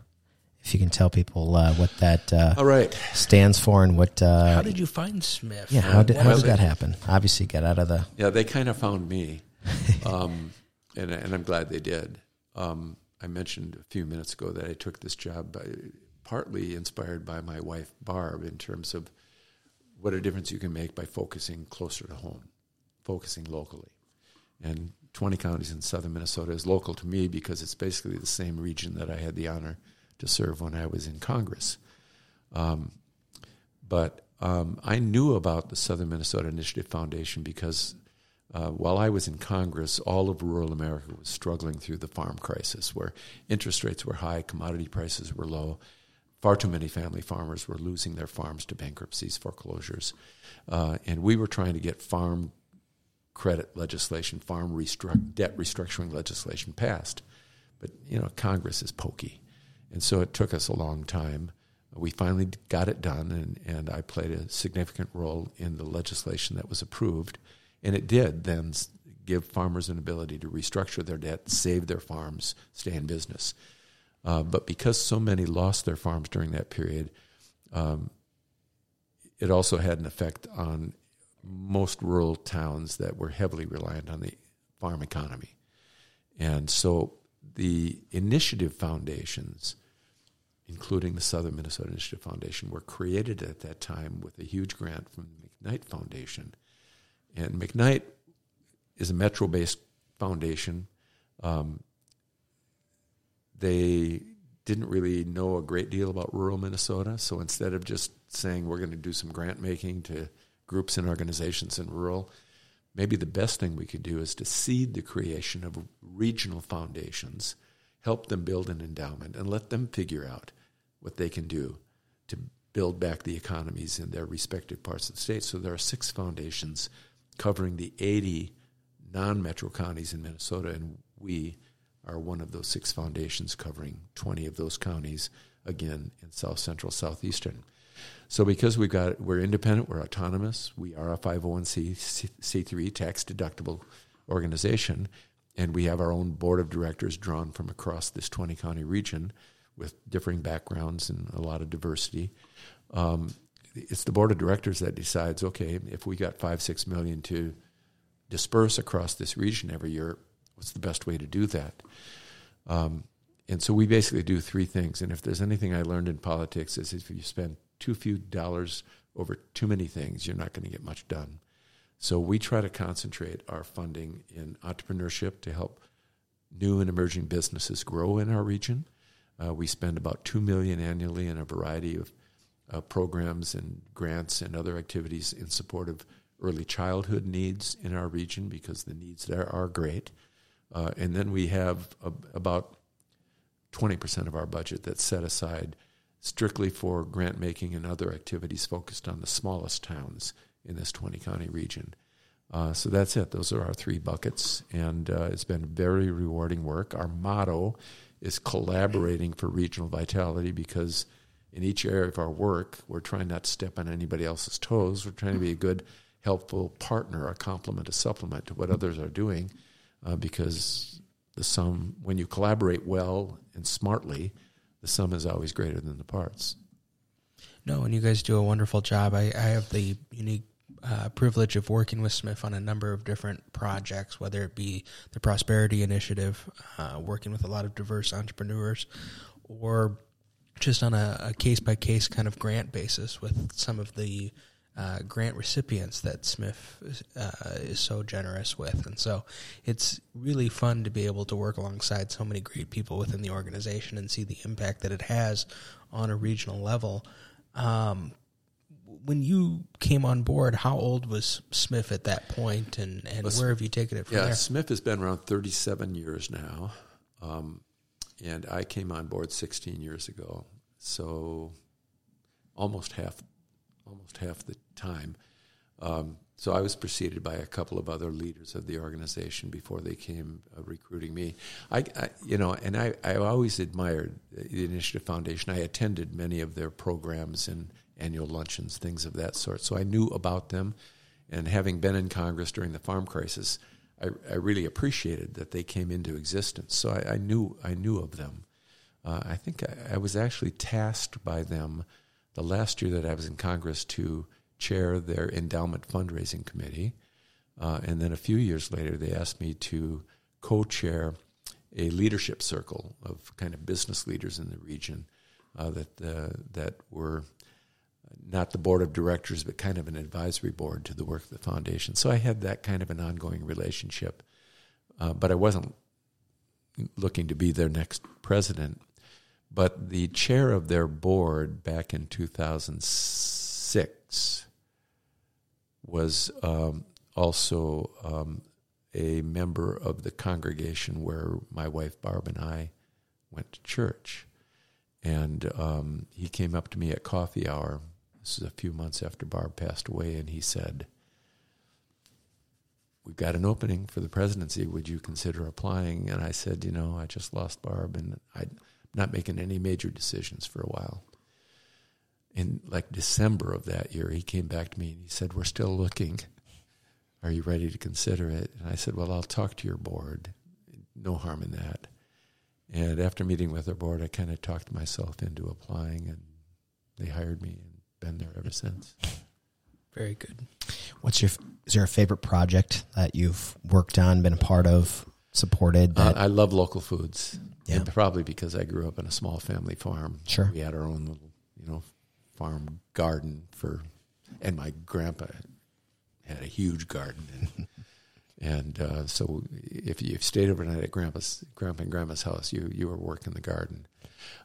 If you can tell people uh, what that uh, All right. stands for and what. Uh, How did you find SMIF? yeah, how did, how Well, did that happen? Obviously, get out of the. Yeah, they kind of found me, um, and and I'm glad they did. Um, I mentioned a few minutes ago that I took this job by, partly inspired by my wife Barb in terms of what a difference you can make by focusing closer to home, focusing locally, and 20 counties in southern Minnesota is local to me because it's basically the same region that I had the honor to serve when I was in Congress. Um, but um, I knew about the Southern Minnesota Initiative Foundation because uh, while I was in Congress, all of rural America was struggling through the farm crisis where interest rates were high, commodity prices were low. Far too many family farmers were losing their farms to bankruptcies, foreclosures, uh, and we were trying to get farm credit legislation, farm restruct, debt restructuring legislation passed. But you know, Congress is pokey, and so it took us a long time. We finally got it done, and, and I played a significant role in the legislation that was approved, and it did then give farmers an ability to restructure their debt, save their farms, stay in business. Uh, but because so many lost their farms during that period, um, it also had an effect on most rural towns that were heavily reliant on the farm economy. And so the initiative foundations, including the Southern Minnesota Initiative Foundation, were created at that time with a huge grant from the McKnight Foundation. And McKnight is a metro based foundation. Um, they didn't really know a great deal about rural Minnesota. So instead of just saying we're going to do some grant making to groups and organizations in rural, maybe the best thing we could do is to seed the creation of regional foundations, help them build an endowment, and let them figure out what they can do to build back the economies in their respective parts of the state. So there are six foundations covering the 80 non metro counties in Minnesota, and we are one of those six foundations covering 20 of those counties, again in south central, southeastern. So because we've got we're independent, we're autonomous, we are a 501c3 tax deductible organization, and we have our own board of directors drawn from across this 20 county region with differing backgrounds and a lot of diversity. Um, it's the board of directors that decides, okay, if we got five, six million to disperse across this region every year, what's the best way to do that? Um, and so we basically do three things. And if there's anything I learned in politics, is if you spend too few dollars over too many things, you're not going to get much done. So we try to concentrate our funding in entrepreneurship to help new and emerging businesses grow in our region. Uh, we spend about two million annually in a variety of uh, programs and grants and other activities in support of early childhood needs in our region because the needs there are great. Uh, and then we have a, about 20% of our budget that's set aside strictly for grant making and other activities focused on the smallest towns in this 20 county region. Uh, so that's it. Those are our three buckets, and uh, it's been very rewarding work. Our motto is collaborating for regional vitality because in each area of our work, we're trying not to step on anybody else's toes. We're trying to be a good, helpful partner, a complement, a supplement to what others are doing, uh, because the sum, when you collaborate well and smartly, the sum is always greater than the parts. No, and you guys do a wonderful job. I, I have the unique uh, privilege of working with SMIF on a number of different projects, whether it be the Prosperity Initiative, uh, working with a lot of diverse entrepreneurs, or just on a case by case kind of grant basis with some of the uh, grant recipients that SMIF uh, is so generous with. And so it's really fun to be able to work alongside so many great people within the organization and see the impact that it has on a regional level. Um, when you came on board, how old was SMIF at that point, and, and well, where have you taken it from yeah, there? SMIF has been around 37 years now, um, and I came on board 16 years ago, so almost half almost half the time. Um, so I was preceded by a couple of other leaders of the organization before they came uh, recruiting me. I, I, you know, and I, I always admired the Initiative Foundation. I attended many of their programs and annual luncheons, things of that sort. So I knew about them, and having been in Congress during the farm crisis, I, I really appreciated that they came into existence. So I, I knew I knew of them. Uh, I think I, I was actually tasked by them the last year that I was in Congress to chair their endowment fundraising committee. Uh, and then a few years later, they asked me to co chair a leadership circle of kind of business leaders in the region uh, that, uh, that were not the board of directors, but kind of an advisory board to the work of the foundation. So I had that kind of an ongoing relationship. Uh, but I wasn't looking to be their next president. But the chair of their board back in 2006 was um, also um, a member of the congregation where my wife Barb and I went to church. And um, he came up to me at coffee hour. This is a few months after Barb passed away, and he said, We've got an opening for the presidency. Would you consider applying? And I said, You know, I just lost Barb, and I'm not making any major decisions for a while. In like December of that year, he came back to me and he said, We're still looking. Are you ready to consider it? And I said, Well, I'll talk to your board. No harm in that. And after meeting with their board, I kind of talked myself into applying, and they hired me and been there ever since. Very good. What's your is there a favorite project that you've worked on, been a part of, supported? Uh, I love local foods, Yeah. and probably because I grew up in a small family farm. Sure. we had our own little, you know, farm garden for, and my grandpa had a huge garden, and, and uh, so if you stayed overnight at grandpa's, grandpa and grandma's house, you you were working the garden.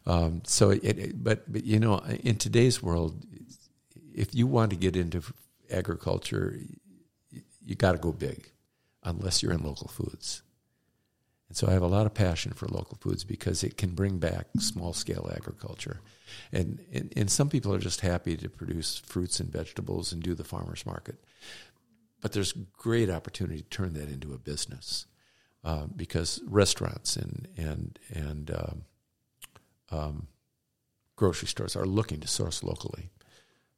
Um, so it, it, but but you know, in today's world, if you want to get into agriculture, you got to go big, unless you're in local foods. And so I have a lot of passion for local foods because it can bring back small scale agriculture. And, and, and some people are just happy to produce fruits and vegetables and do the farmer's market. But there's great opportunity to turn that into a business uh, because restaurants and, and, and um, um, grocery stores are looking to source locally.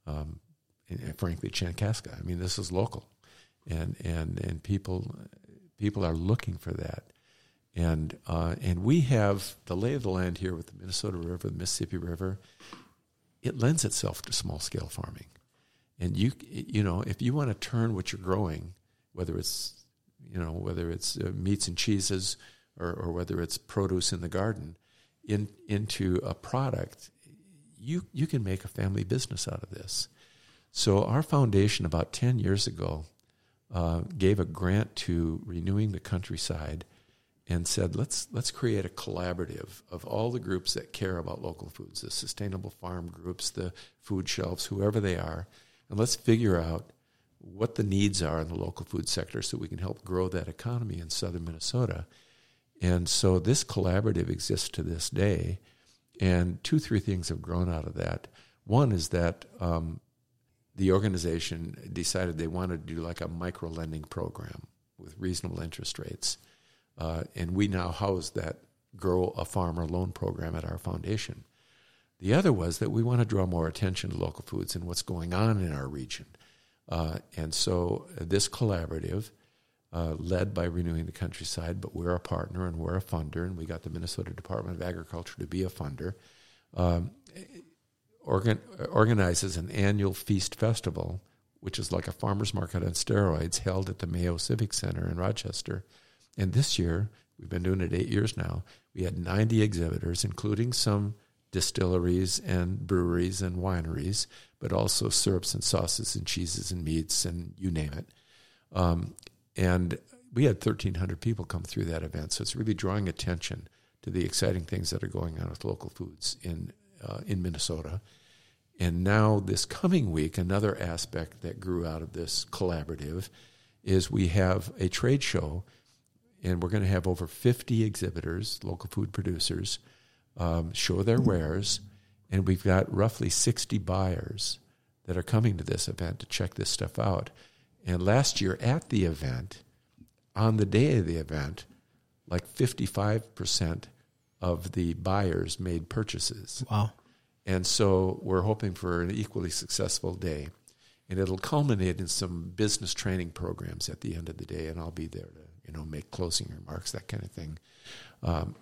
Um, and, and frankly, Chankaska, I mean, this is local. And, and, and people, people are looking for that and uh, and we have the lay of the land here with the Minnesota River, the Mississippi River. It lends itself to small scale farming, and you you know if you want to turn what you're growing, whether it's you know whether it's uh, meats and cheeses or, or whether it's produce in the garden, in into a product, you you can make a family business out of this. So our foundation about ten years ago uh, gave a grant to renewing the countryside and said, let's let's create a collaborative of all the groups that care about local foods, the sustainable farm groups, the food shelves, whoever they are, and let's figure out what the needs are in the local food sector so we can help grow that economy in southern Minnesota. And so this collaborative exists to this day, and two, three things have grown out of that. One is that um, the organization decided they wanted to do like a micro lending program with reasonable interest rates. Uh, and we now house that Grow a Farmer loan program at our foundation. The other was that we want to draw more attention to local foods and what's going on in our region. Uh, and so uh, this collaborative, uh, led by Renewing the Countryside, but we're a partner and we're a funder, and we got the Minnesota Department of Agriculture to be a funder, um, organ- organizes an annual feast festival, which is like a farmer's market on steroids, held at the Mayo Civic Center in Rochester. And this year, we've been doing it eight years now, we had 90 exhibitors, including some distilleries and breweries and wineries, but also syrups and sauces and cheeses and meats and you name it. Um, and we had 1,300 people come through that event. So it's really drawing attention to the exciting things that are going on with local foods in, uh, in Minnesota. And now, this coming week, another aspect that grew out of this collaborative is we have a trade show and we're going to have over 50 exhibitors, local food producers, um, show their wares, and we've got roughly 60 buyers that are coming to this event to check this stuff out. And last year at the event, on the day of the event, like 55% of the buyers made purchases. wow. And so we're hoping for an equally successful day. And it'll culminate in some business training programs at the end of the day, and I'll be there to, you know, make closing remarks, that kind of thing. Um,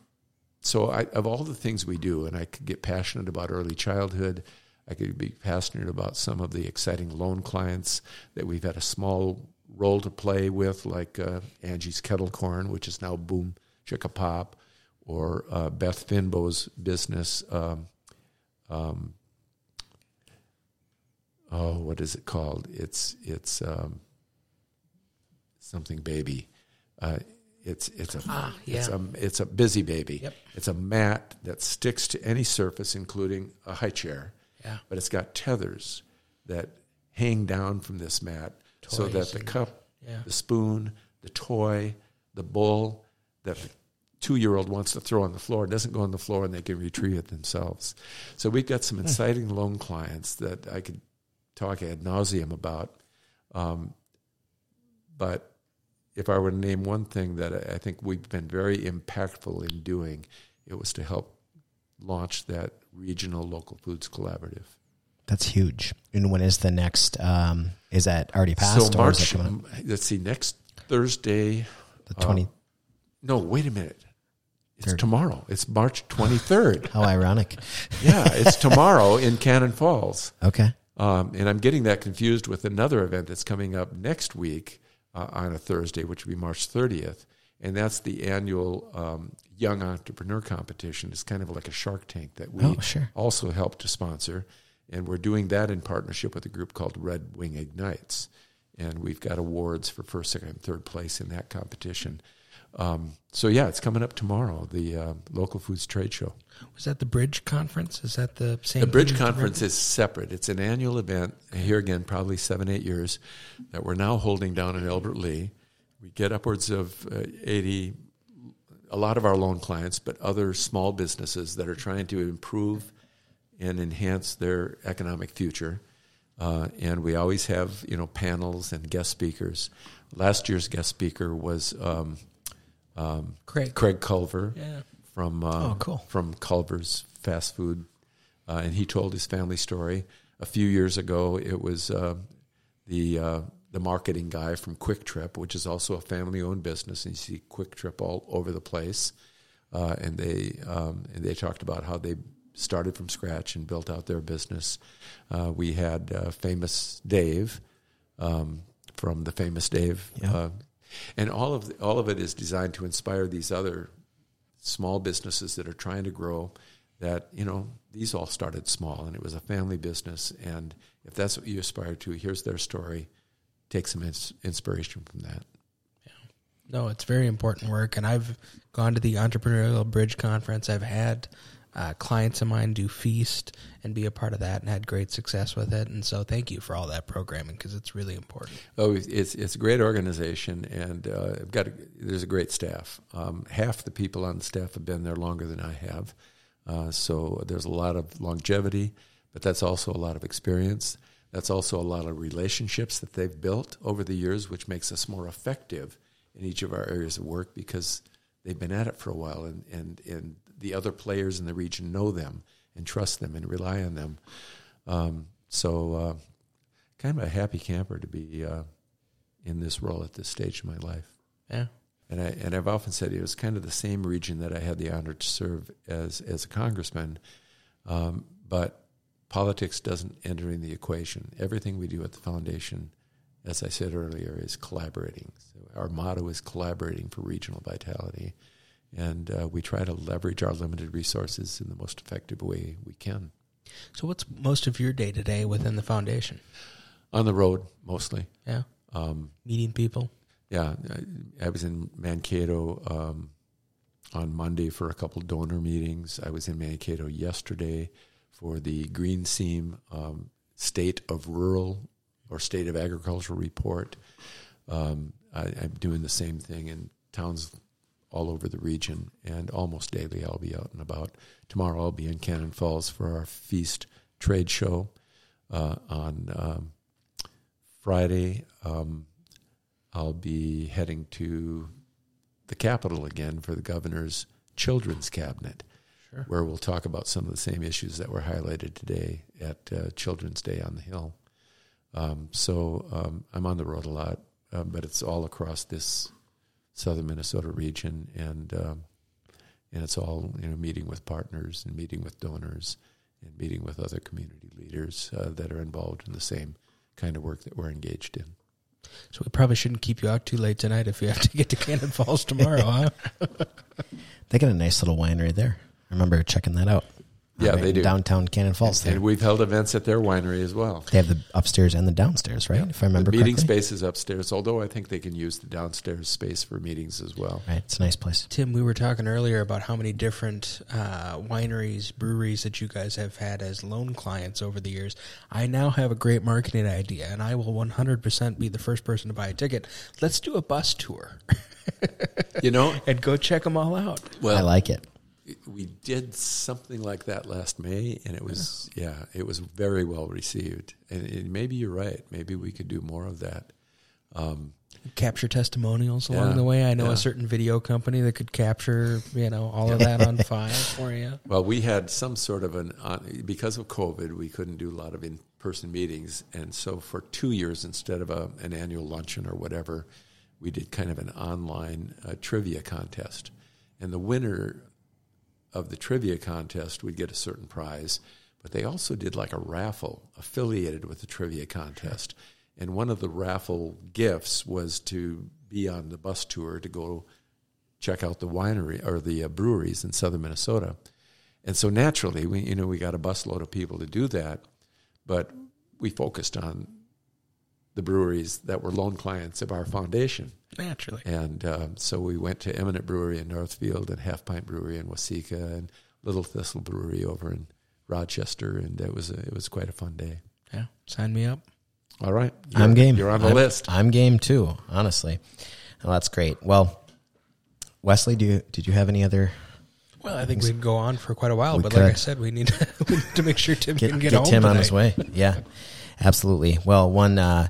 so I, of all the things we do, and I could get passionate about early childhood, I could be passionate about some of the exciting loan clients that we've had a small role to play with, like uh, Angie's Kettle Corn, which is now Boom Chicka Pop, or uh, Beth Fynbo's business. Um, um, oh, what is it called? It's it's um, something baby. Uh, it's it's a Ah, it's a it's a busy baby. Yep. It's a mat that sticks to any surface, including a high chair. Yeah. But it's got tethers that hang down from this mat, so that the cup, yeah. the spoon, the toy, the bowl, that the two year old wants to throw on the floor, doesn't go on the floor, and they can retrieve it themselves. So we've got some exciting loan clients that I could talk ad nauseum about. Um, but if I were to name one thing that I think we've been very impactful in doing, it was to help launch that regional local foods collaborative. That's huge. And when is the next? Um, is that already passed? so March, up? let's see, next Thursday. the twenty? No, wait a minute. It's Third. tomorrow. It's March 23rd. How ironic. yeah, it's tomorrow in Cannon Falls. Okay. Um, and I'm getting that confused with another event that's coming up next week uh, on a Thursday, which would be March 30th. And that's the annual um, Young Entrepreneur Competition. It's kind of like a Shark Tank that we Oh, sure. also help to sponsor. And we're doing that in partnership with a group called Red Wing Ignites. And we've got awards for first, second, and third place in that competition. Um, so, yeah, it's coming up tomorrow, the uh, Local Foods Trade Show. Was that the Bridge Conference? Is that the same? The Bridge? Conference is separate. It's an annual event, here again, probably seven, eight years, that we're now holding down in Albert Lea. We get upwards of uh, 80, a lot of our loan clients, but other small businesses that are trying to improve and enhance their economic future. Uh, and we always have, you know, panels and guest speakers. Last year's guest speaker was um, um, Craig. Craig Culver Yeah. from uh, Oh, cool. from Culver's fast food, uh, and he told his family story. A few years ago, it was uh, the uh, the marketing guy from QuikTrip, which is also a family owned business, and you see QuikTrip all over the place. Uh, and they um, and they talked about how they started from scratch and built out their business. Uh, we had uh, famous Dave um, from the famous Dave, Yeah. And all of the, all of it is designed to inspire these other small businesses that are trying to grow that you know these all started small and it was a family business and if that's what you aspire to here's their story take some ins- inspiration from that Yeah. No, it's very important work, and I've gone to the Entrepreneurial Bridge Conference. I've had uh, clients of mine do feast and be a part of that, and had great success with it. And so, thank you for all that programming because it's really important. oh it's it's a great organization and uh, I've got a, there's a great staff um, half the people on the staff have been there longer than I have uh, so there's a lot of longevity but that's also a lot of experience that's also a lot of relationships that they've built over the years which makes us more effective in each of our areas of work because they've been at it for a while and, and, and the other players in the region know them and trust them and rely on them. Um, so, uh, kind of a happy camper to be uh, in this role at this stage of my life. Yeah, And, I, and I've often said it was kind of the same region that I had the honor to serve as, as a congressman. Um, but politics doesn't enter in the equation. Everything we do at the foundation, as I said earlier, is collaborating. So our motto is collaborating for regional vitality. And uh, we try to leverage our limited resources in the most effective way we can. So, what's most of your day to day within the foundation? On the road, mostly. Yeah, Um, meeting people. yeah, I, I was in Mankato um, on Monday for a couple donor meetings. I was in Mankato yesterday for the GreenSeam um, State of Rural or State of Agriculture report. Um, I, I'm doing the same thing in towns all over the region, and almost daily I'll be out and about. Tomorrow I'll be in Cannon Falls for our Feast trade show. Uh, on um, Friday, um, I'll be heading to the Capitol again for the governor's children's cabinet, Sure. where we'll talk about some of the same issues that were highlighted today at uh, Children's Day on the Hill. Um, so um, I'm on the road a lot, um, but it's all across this southern Minnesota region, and um, and it's all you know meeting with partners and meeting with donors and meeting with other community leaders uh, that are involved in the same kind of work that we're engaged in. So, we probably shouldn't keep you out too late tonight if you have to get to Cannon Falls tomorrow, huh? They got a nice little winery there. I remember checking that out. Yeah, right they do. downtown Cannon Falls. And there. we've held events at their winery as well. They have the upstairs and the downstairs, right? If I remember the meeting correctly. space is upstairs, although I think they can use the downstairs space for meetings as well. Right, it's a nice place. Tim, we were talking earlier about how many different uh, wineries, breweries that you guys have had as loan clients over the years. I now have a great marketing idea, and I will 100% be the first person to buy a ticket. Let's do a bus tour You know, and go check them all out. well, I like it. We did something like that last May, and it was yeah, it was very well received. And, and maybe you're right. Maybe we could do more of that. Capture testimonials along Yeah, the way. I know yeah. a certain video company that could capture, you know, all of that on file for you. Well, we had some sort of an on, because of COVID, we couldn't do a lot of in-person meetings, and so for two years, instead of a, an annual luncheon or whatever, we did kind of an online uh, trivia contest, and the winner of the trivia contest would get a certain prize, but they also did like a raffle affiliated with the trivia contest, and one of the raffle gifts was to be on the bus tour to go check out the winery or the uh, breweries in southern Minnesota. And so naturally, we you know we got a busload of people to do that, but we focused on the breweries that were loan clients of our foundation. Naturally. And um, so we went to Imminent Brewery in Northfield and Half Pint Brewery in Waseca and Little Thistle Brewery over in Rochester, and it was a, it was quite a fun day. Yeah. Sign me up. All right, I'm game. You're on the I'm- list. I'm game too, honestly. Well, that's great. Well, Wesley, do you, did you have any other Well, I think we can go on for quite a while, We but like I said, we need to, we need to make sure Tim get, can get, get home Tim on his way? Yeah, absolutely. Well, one, uh,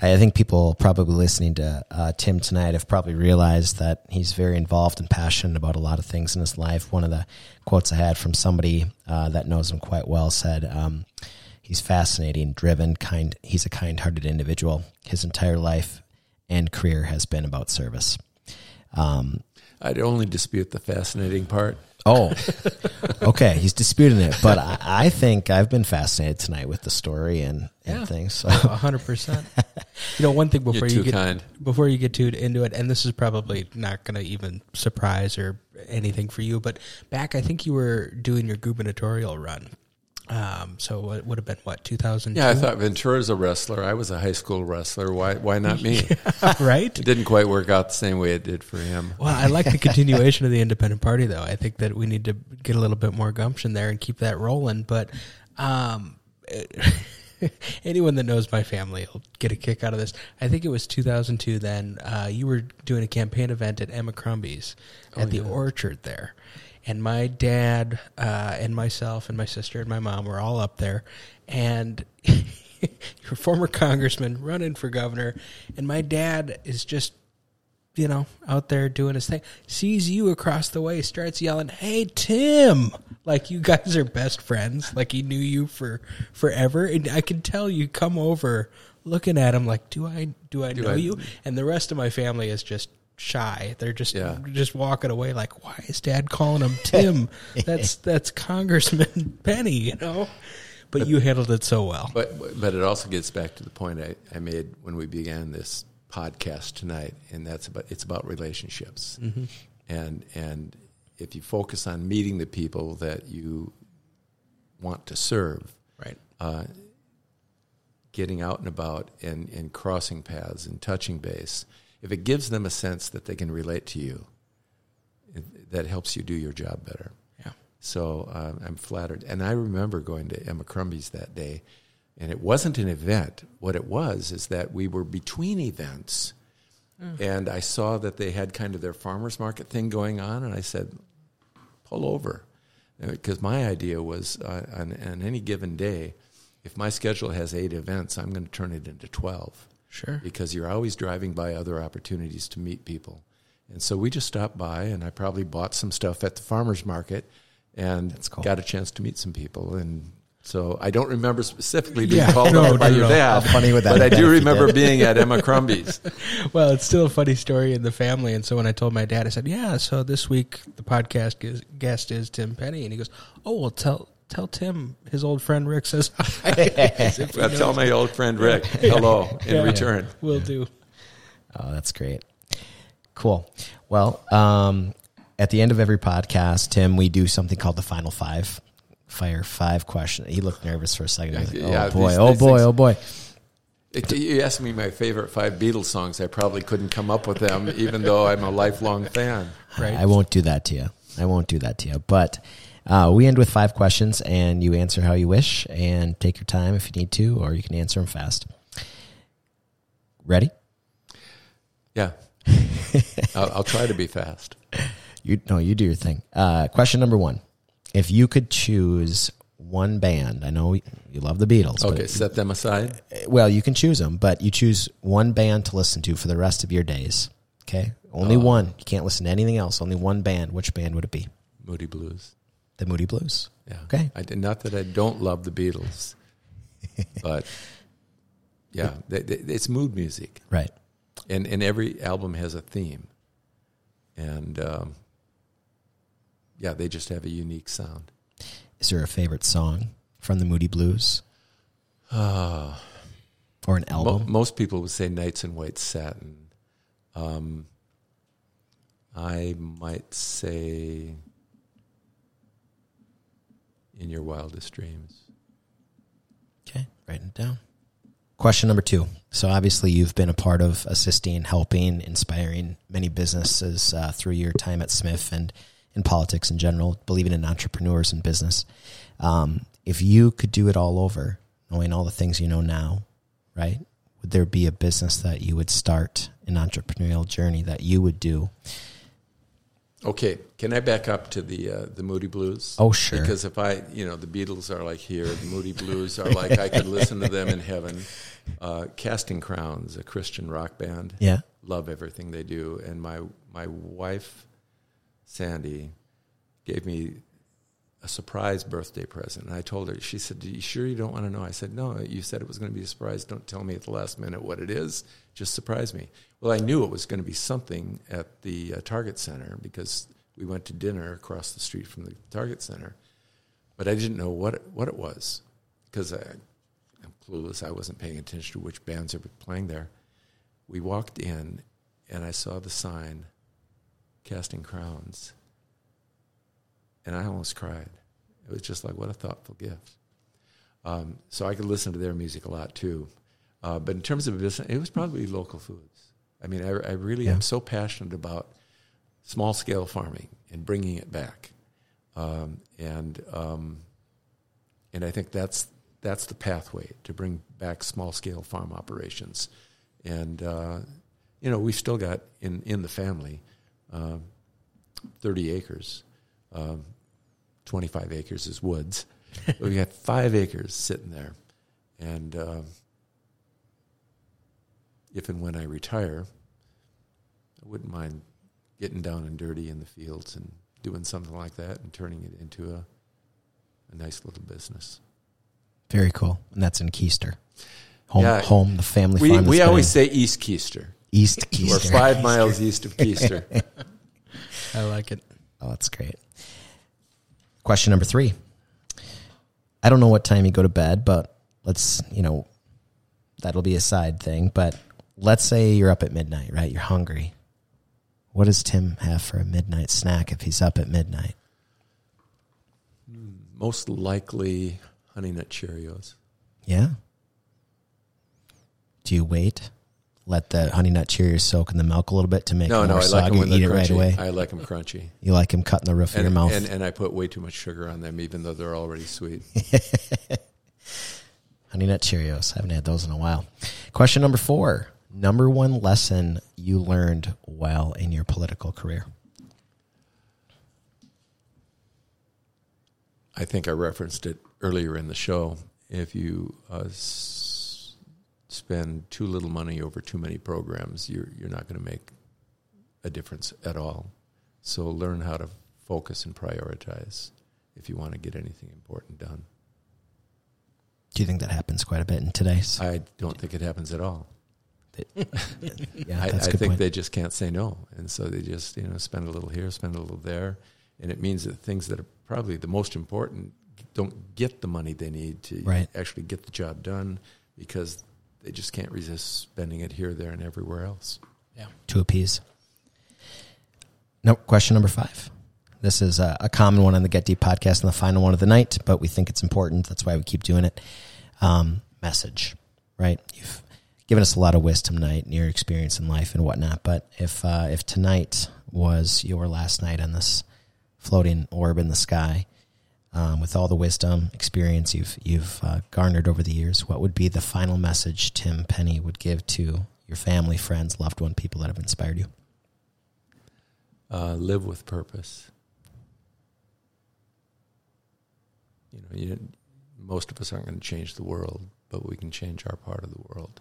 I think people probably listening to uh, Tim tonight have probably realized that he's very involved and passionate about a lot of things in his life. One of the quotes I had from somebody uh, that knows him quite well said, um, "He's fascinating, driven, kind. He's a kind-hearted individual. His entire life and career has been about service." Um, I'd only dispute the fascinating part. Oh, okay. He's disputing it, but I, I think I've been fascinated tonight with the story and, and Yeah. things. So, A hundred percent. You know, one thing before You're you too get kind. before you get too into it, and this is probably not going to even surprise or anything for you, but back, I think you were doing your gubernatorial run. Um, so it would have been what two thousand? Yeah, I thought Ventura's a wrestler. I was a high school wrestler. Why why not me? right. It didn't quite work out the same way it did for him. Well, I like the continuation of the independent party, though. I think that we need to get a little bit more gumption there and keep that rolling. But um, anyone that knows my family will get a kick out of this. I think it was 2002. Then uh, you were doing a campaign event at Emma Krumbee's at the Orchard there, and my dad uh, and myself and my sister and my mom were all up there, and. You're former congressman running for governor, and my dad is just you know, out there doing his thing, sees you across the way, starts yelling, "Hey, Tim!" Like you guys are best friends. Like he knew you for forever, and I can tell you come over, looking at him like, "Do I do I know I- you?" And the rest of my family is just shy. They're just Yeah. just walking away like, "Why is Dad calling him Tim?" that's that's Congressman Penny, you know. But you handled it so well. But but it also gets back to the point I, I made when we began this podcast tonight, and that's about it's about relationships, mm-hmm. and and if you focus on meeting the people that you want to serve, Right. Uh, getting out and about and, and crossing paths and touching base, if it gives them a sense that they can relate to you, it, that helps you do your job better. Yeah. So uh, I'm flattered. And I remember going to Emma Krumbee's that day, and it wasn't an event. What it was is that we were between events, and I saw that they had kind of their farmers market thing going on, and I said, pull over. Because my idea was uh, on, on any given day, if my schedule has eight events, I'm going to turn it into 12 Sure. because you're always driving by other opportunities to meet people. And so we just stopped by, and I probably bought some stuff at the farmer's market and cool. got a chance to meet some people. And so I don't remember specifically being Yeah, called no, by no, your dad. How funny would that But I do remember being at Emma Krumbee's. Well, it's still a funny story in the family. And so when I told my dad, I said, "Yeah, so this week the podcast guest is Tim Penny," and he goes, "Oh, well, tell tell Tim his old friend Rick says hi." As I'll tell my old friend Rick hello in Yeah. return. Will do. Oh, that's great. Cool. Well, um, at the end of every podcast, Tim, we do something called the final five fire five questions. He looked nervous for a second. Like, oh Yeah, boy, these- oh these boy, things- oh boy. If you asked me my favorite five Beatles songs, I probably couldn't come up with them, even though I'm a lifelong fan. Right. I won't do that to you. I won't do that to you. But uh, we end with five questions, and you answer how you wish, and take your time if you need to, or you can answer them fast. Ready? Yeah, I'll, I'll try to be fast. You no, you do your thing. Uh, question number one: If you could choose one band, I know you love the Beatles. but- Okay, set them aside. well, you can choose them, but you choose one band to listen to for the rest of your days. Okay, only one. You can't listen to anything else. Only one band. Which band would it be? Moody Blues. The Moody Blues. Yeah. Okay. I did not that I don't love the Beatles, but yeah, they, they, it's mood music, Right. and and every album has a theme, and um, yeah, they just have a unique sound. Is there a favorite song from the Moody Blues? or an Mo- album? most people would say "Nights in White Satin." Um, I might say "In Your Wildest Dreams." Okay, writing it down. Question number two. So obviously you've been a part of assisting, helping, inspiring many businesses uh, through your time at SMIF and in politics in general, believing in entrepreneurs and business. Um, if you could do it all over, knowing all the things you know now, right? Would there be a business that you would start, an entrepreneurial journey that you would do? Okay, can I back up to the uh, the Moody Blues? Oh, sure. Because if I, you know, the Beatles are like here, the Moody Blues are like I could listen to them in heaven. Uh, Casting Crowns, a Christian rock band, Yeah. love everything they do, and my my wife, Sandy, gave me a surprise birthday present. And I told her, she said, "Are you sure you don't want to know?" I said, "No, you said it was going to be a surprise. Don't tell me at the last minute what it is. Just surprise me." Well, I knew it was going to be something at the uh, Target Center because we went to dinner across the street from the Target Center, but I didn't know what it, what it was because I'm clueless. I wasn't paying attention to which bands are playing there. We walked in, and I saw the sign, "Casting Crowns." and I almost cried. It was just like, what a thoughtful gift. Um, so I could listen to their music a lot too. Uh, but in terms of business, it was probably local foods. I mean, I, I really Yeah. am so passionate about small scale farming and bringing it back. Um, and um, and I think that's that's the pathway to bring back small scale farm operations. And uh, you know, we've still got in in the family um, thirty acres. Um, 25 acres is woods. We got five acres sitting there. And um, if and when I retire, I wouldn't mind getting down and dirty in the fields and doing something like that and turning it into a, a nice little business. Very cool. And that's in Kiester. Home, Yeah. home, the family We, farm. we always in say East Kiester. East We're Kiester. five miles east of Kiester. I like it. Oh, that's great. Question number three. I don't know what time you go to bed, but let's, you know, that'll be a side thing. But let's say you're up at midnight, right? You're hungry. What does Tim have for a midnight snack if he's up at midnight? Most likely Honey Nut Cheerios. Yeah. Do you wait? Let the honey nut Cheerios soak in the milk a little bit to make No, it no, more I like them soggy. when Eat it right away. I like them crunchy. you like them cut in the roof of your mouth. And, and I put way too much sugar on them, even though they're already sweet. Honey Nut Cheerios. I haven't had those in a while. Question number four. Number one lesson you learned while in your political career. I think I referenced it earlier in the show. If you uh, s- spend too little money over too many programs, you're you're not going to make a difference at all. So learn how to focus and prioritize if you want to get anything important done. Do you think that happens quite a bit in today's? I don't think it happens at all. yeah, I, that's I a good think point. they just can't say no, and so they just you know spend a little here, spend a little there, and it means that things that are probably the most important don't get the money they need to Right. actually get the job done because they just can't resist spending it here, there, and everywhere else. Yeah. to appease. No, question number five. This is a, a common one on the Get Deep podcast and the final one of the night, but we think it's important. That's why we keep doing it. Um, message, right? You've given us a lot of wisdom tonight and your experience in life and whatnot. But if uh, if tonight was your last night on this floating orb in the sky, um, with all the wisdom, experience you've you've uh, garnered over the years, what would be the final message Tim Penny would give to your family, friends, loved one, people that have inspired you? Uh, live with purpose. You know, you, most of us aren't going to change the world, but we can change our part of the world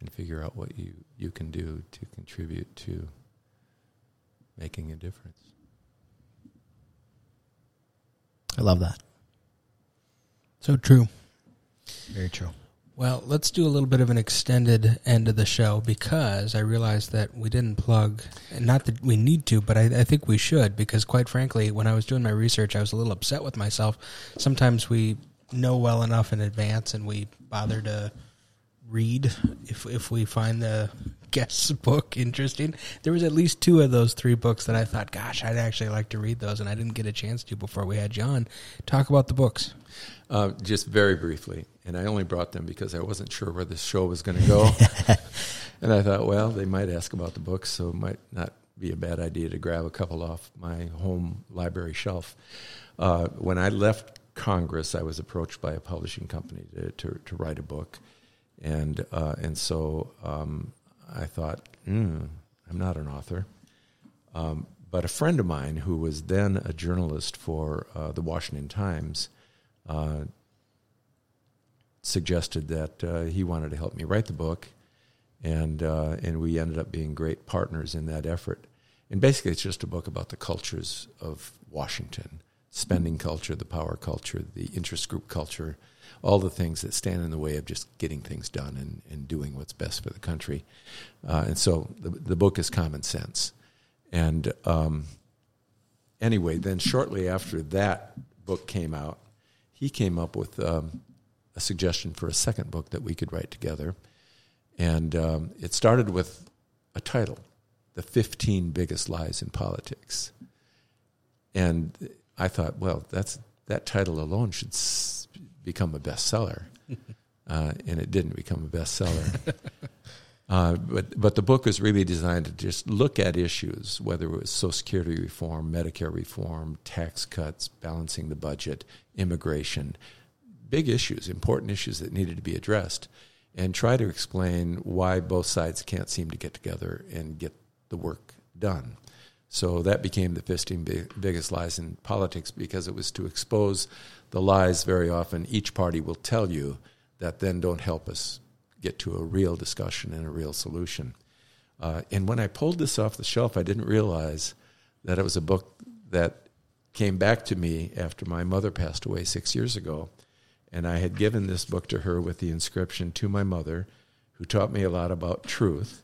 and figure out what you, you can do to contribute to making a difference. I love that. So true. Very true. Well, let's do a little bit of an extended end of the show because I realized that we didn't plug, and not that we need to, but I, I, think we should because, quite frankly, when I was doing my research, I was a little upset with myself. Sometimes we know well enough in advance and we bother to read if if we find the guest's book interesting. There was at least two of those three books that I thought, gosh, I'd actually like to read those, and I didn't get a chance to before we had John talk about the books. Uh, just very briefly, and I only brought them because I wasn't sure where the show was going to go, and I thought, well, they might ask about the books, so it might not be a bad idea to grab a couple off my home library shelf. Uh, when I left Congress, I was approached by a publishing company to, to, to write a book, and uh, and so um, I thought, mm, I'm not an author. Um, but a friend of mine who was then a journalist for uh, the Washington Times uh, suggested that uh, he wanted to help me write the book, and uh, and we ended up being great partners in that effort. And basically, it's just a book about the cultures of Washington, spending culture, the power culture, the interest group culture, all the things that stand in the way of just getting things done and, and doing what's best for the country. Uh, and so the, the book is common sense. And um, anyway, then shortly after that book came out, he came up with um, a suggestion for a second book that we could write together. And um, it started with a title The 15 Biggest Lies in Politics. And I thought, well, that's, that title alone should become a bestseller. uh, and it didn't become a bestseller. Uh, but but the book was really designed to just look at issues, whether it was Social Security reform, Medicare reform, tax cuts, balancing the budget, immigration, big issues, important issues that needed to be addressed, and try to explain why both sides can't seem to get together and get the work done. So that became the 15 biggest lies in politics because it was to expose the lies very often each party will tell you that then don't help us get to a real discussion and a real solution. Uh, and when I pulled this off the shelf, I didn't realize that it was a book that came back to me after my mother passed away six years ago. And I had given this book to her with the inscription to my mother, who taught me a lot about truth,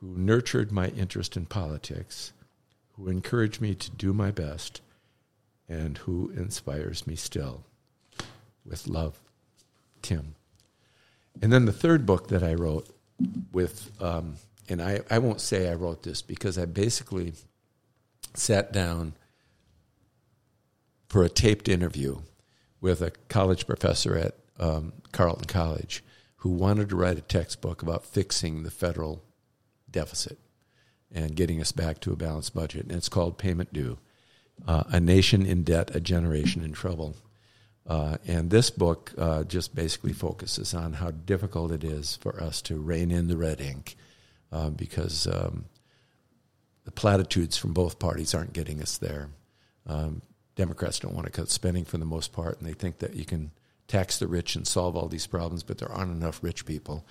who nurtured my interest in politics, who encouraged me to do my best, and who inspires me still. With love, Tim. And then the third book that I wrote with, um, and I, I won't say I wrote this because I basically sat down for a taped interview with a college professor at um, Carleton College who wanted to write a textbook about fixing the federal deficit and getting us back to a balanced budget. And it's called Payment Due uh, A Nation in Debt, A Generation in Trouble. Uh, and this book uh, just basically focuses on how difficult it is for us to rein in the red ink uh, because um, the platitudes from both parties aren't getting us there. Um, Democrats don't want to cut spending for the most part, and they think that you can tax the rich and solve all these problems, but there aren't enough rich people.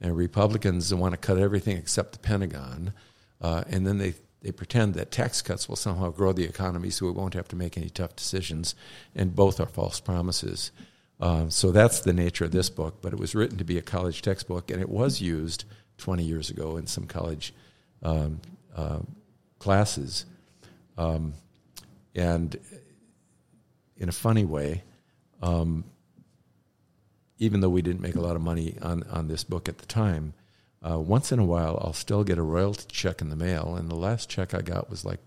And Republicans want to cut everything except the Pentagon, uh, and then they they pretend that tax cuts will somehow grow the economy so we won't have to make any tough decisions, and both are false promises. Um, so that's the nature of this book, but it was written to be a college textbook, and it was used 20 years ago in some college um, uh, classes. Um, and in a funny way, um, even though we didn't make a lot of money on, on this book at the time, uh, once in a while, I'll still get a royalty check in the mail, and the last check I got was like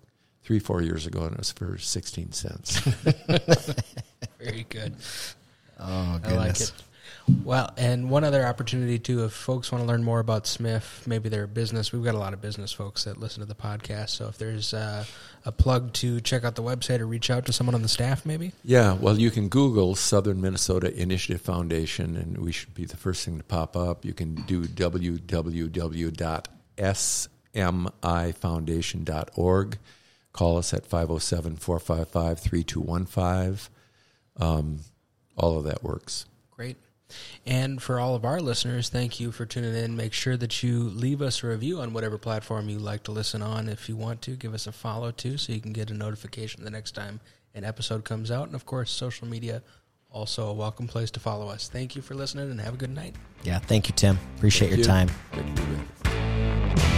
three, four years ago, and it was for sixteen cents. Very good. Oh, I like it. Well, and one other opportunity too, if folks want to learn more about SMIF, maybe their business, we've got a lot of business folks that listen to the podcast. So if there's uh, a plug to check out the website or reach out to someone on the staff, maybe. Yeah, well, you can Google Southern Minnesota Initiative Foundation, and we should be the first thing to pop up. You can do www.smifoundation.org. Call us at 507 455 3215. Um, All of that works. Great. And for all of our listeners, thank you for tuning in. Make sure that you leave us a review on whatever platform you like to listen on. If you want to, give us a follow too, so you can get a notification the next time an episode comes out. And of course, social media also a welcome place to follow us. Thank you for listening and have a good night. Yeah, thank you, Tim. Appreciate Thank your you. time.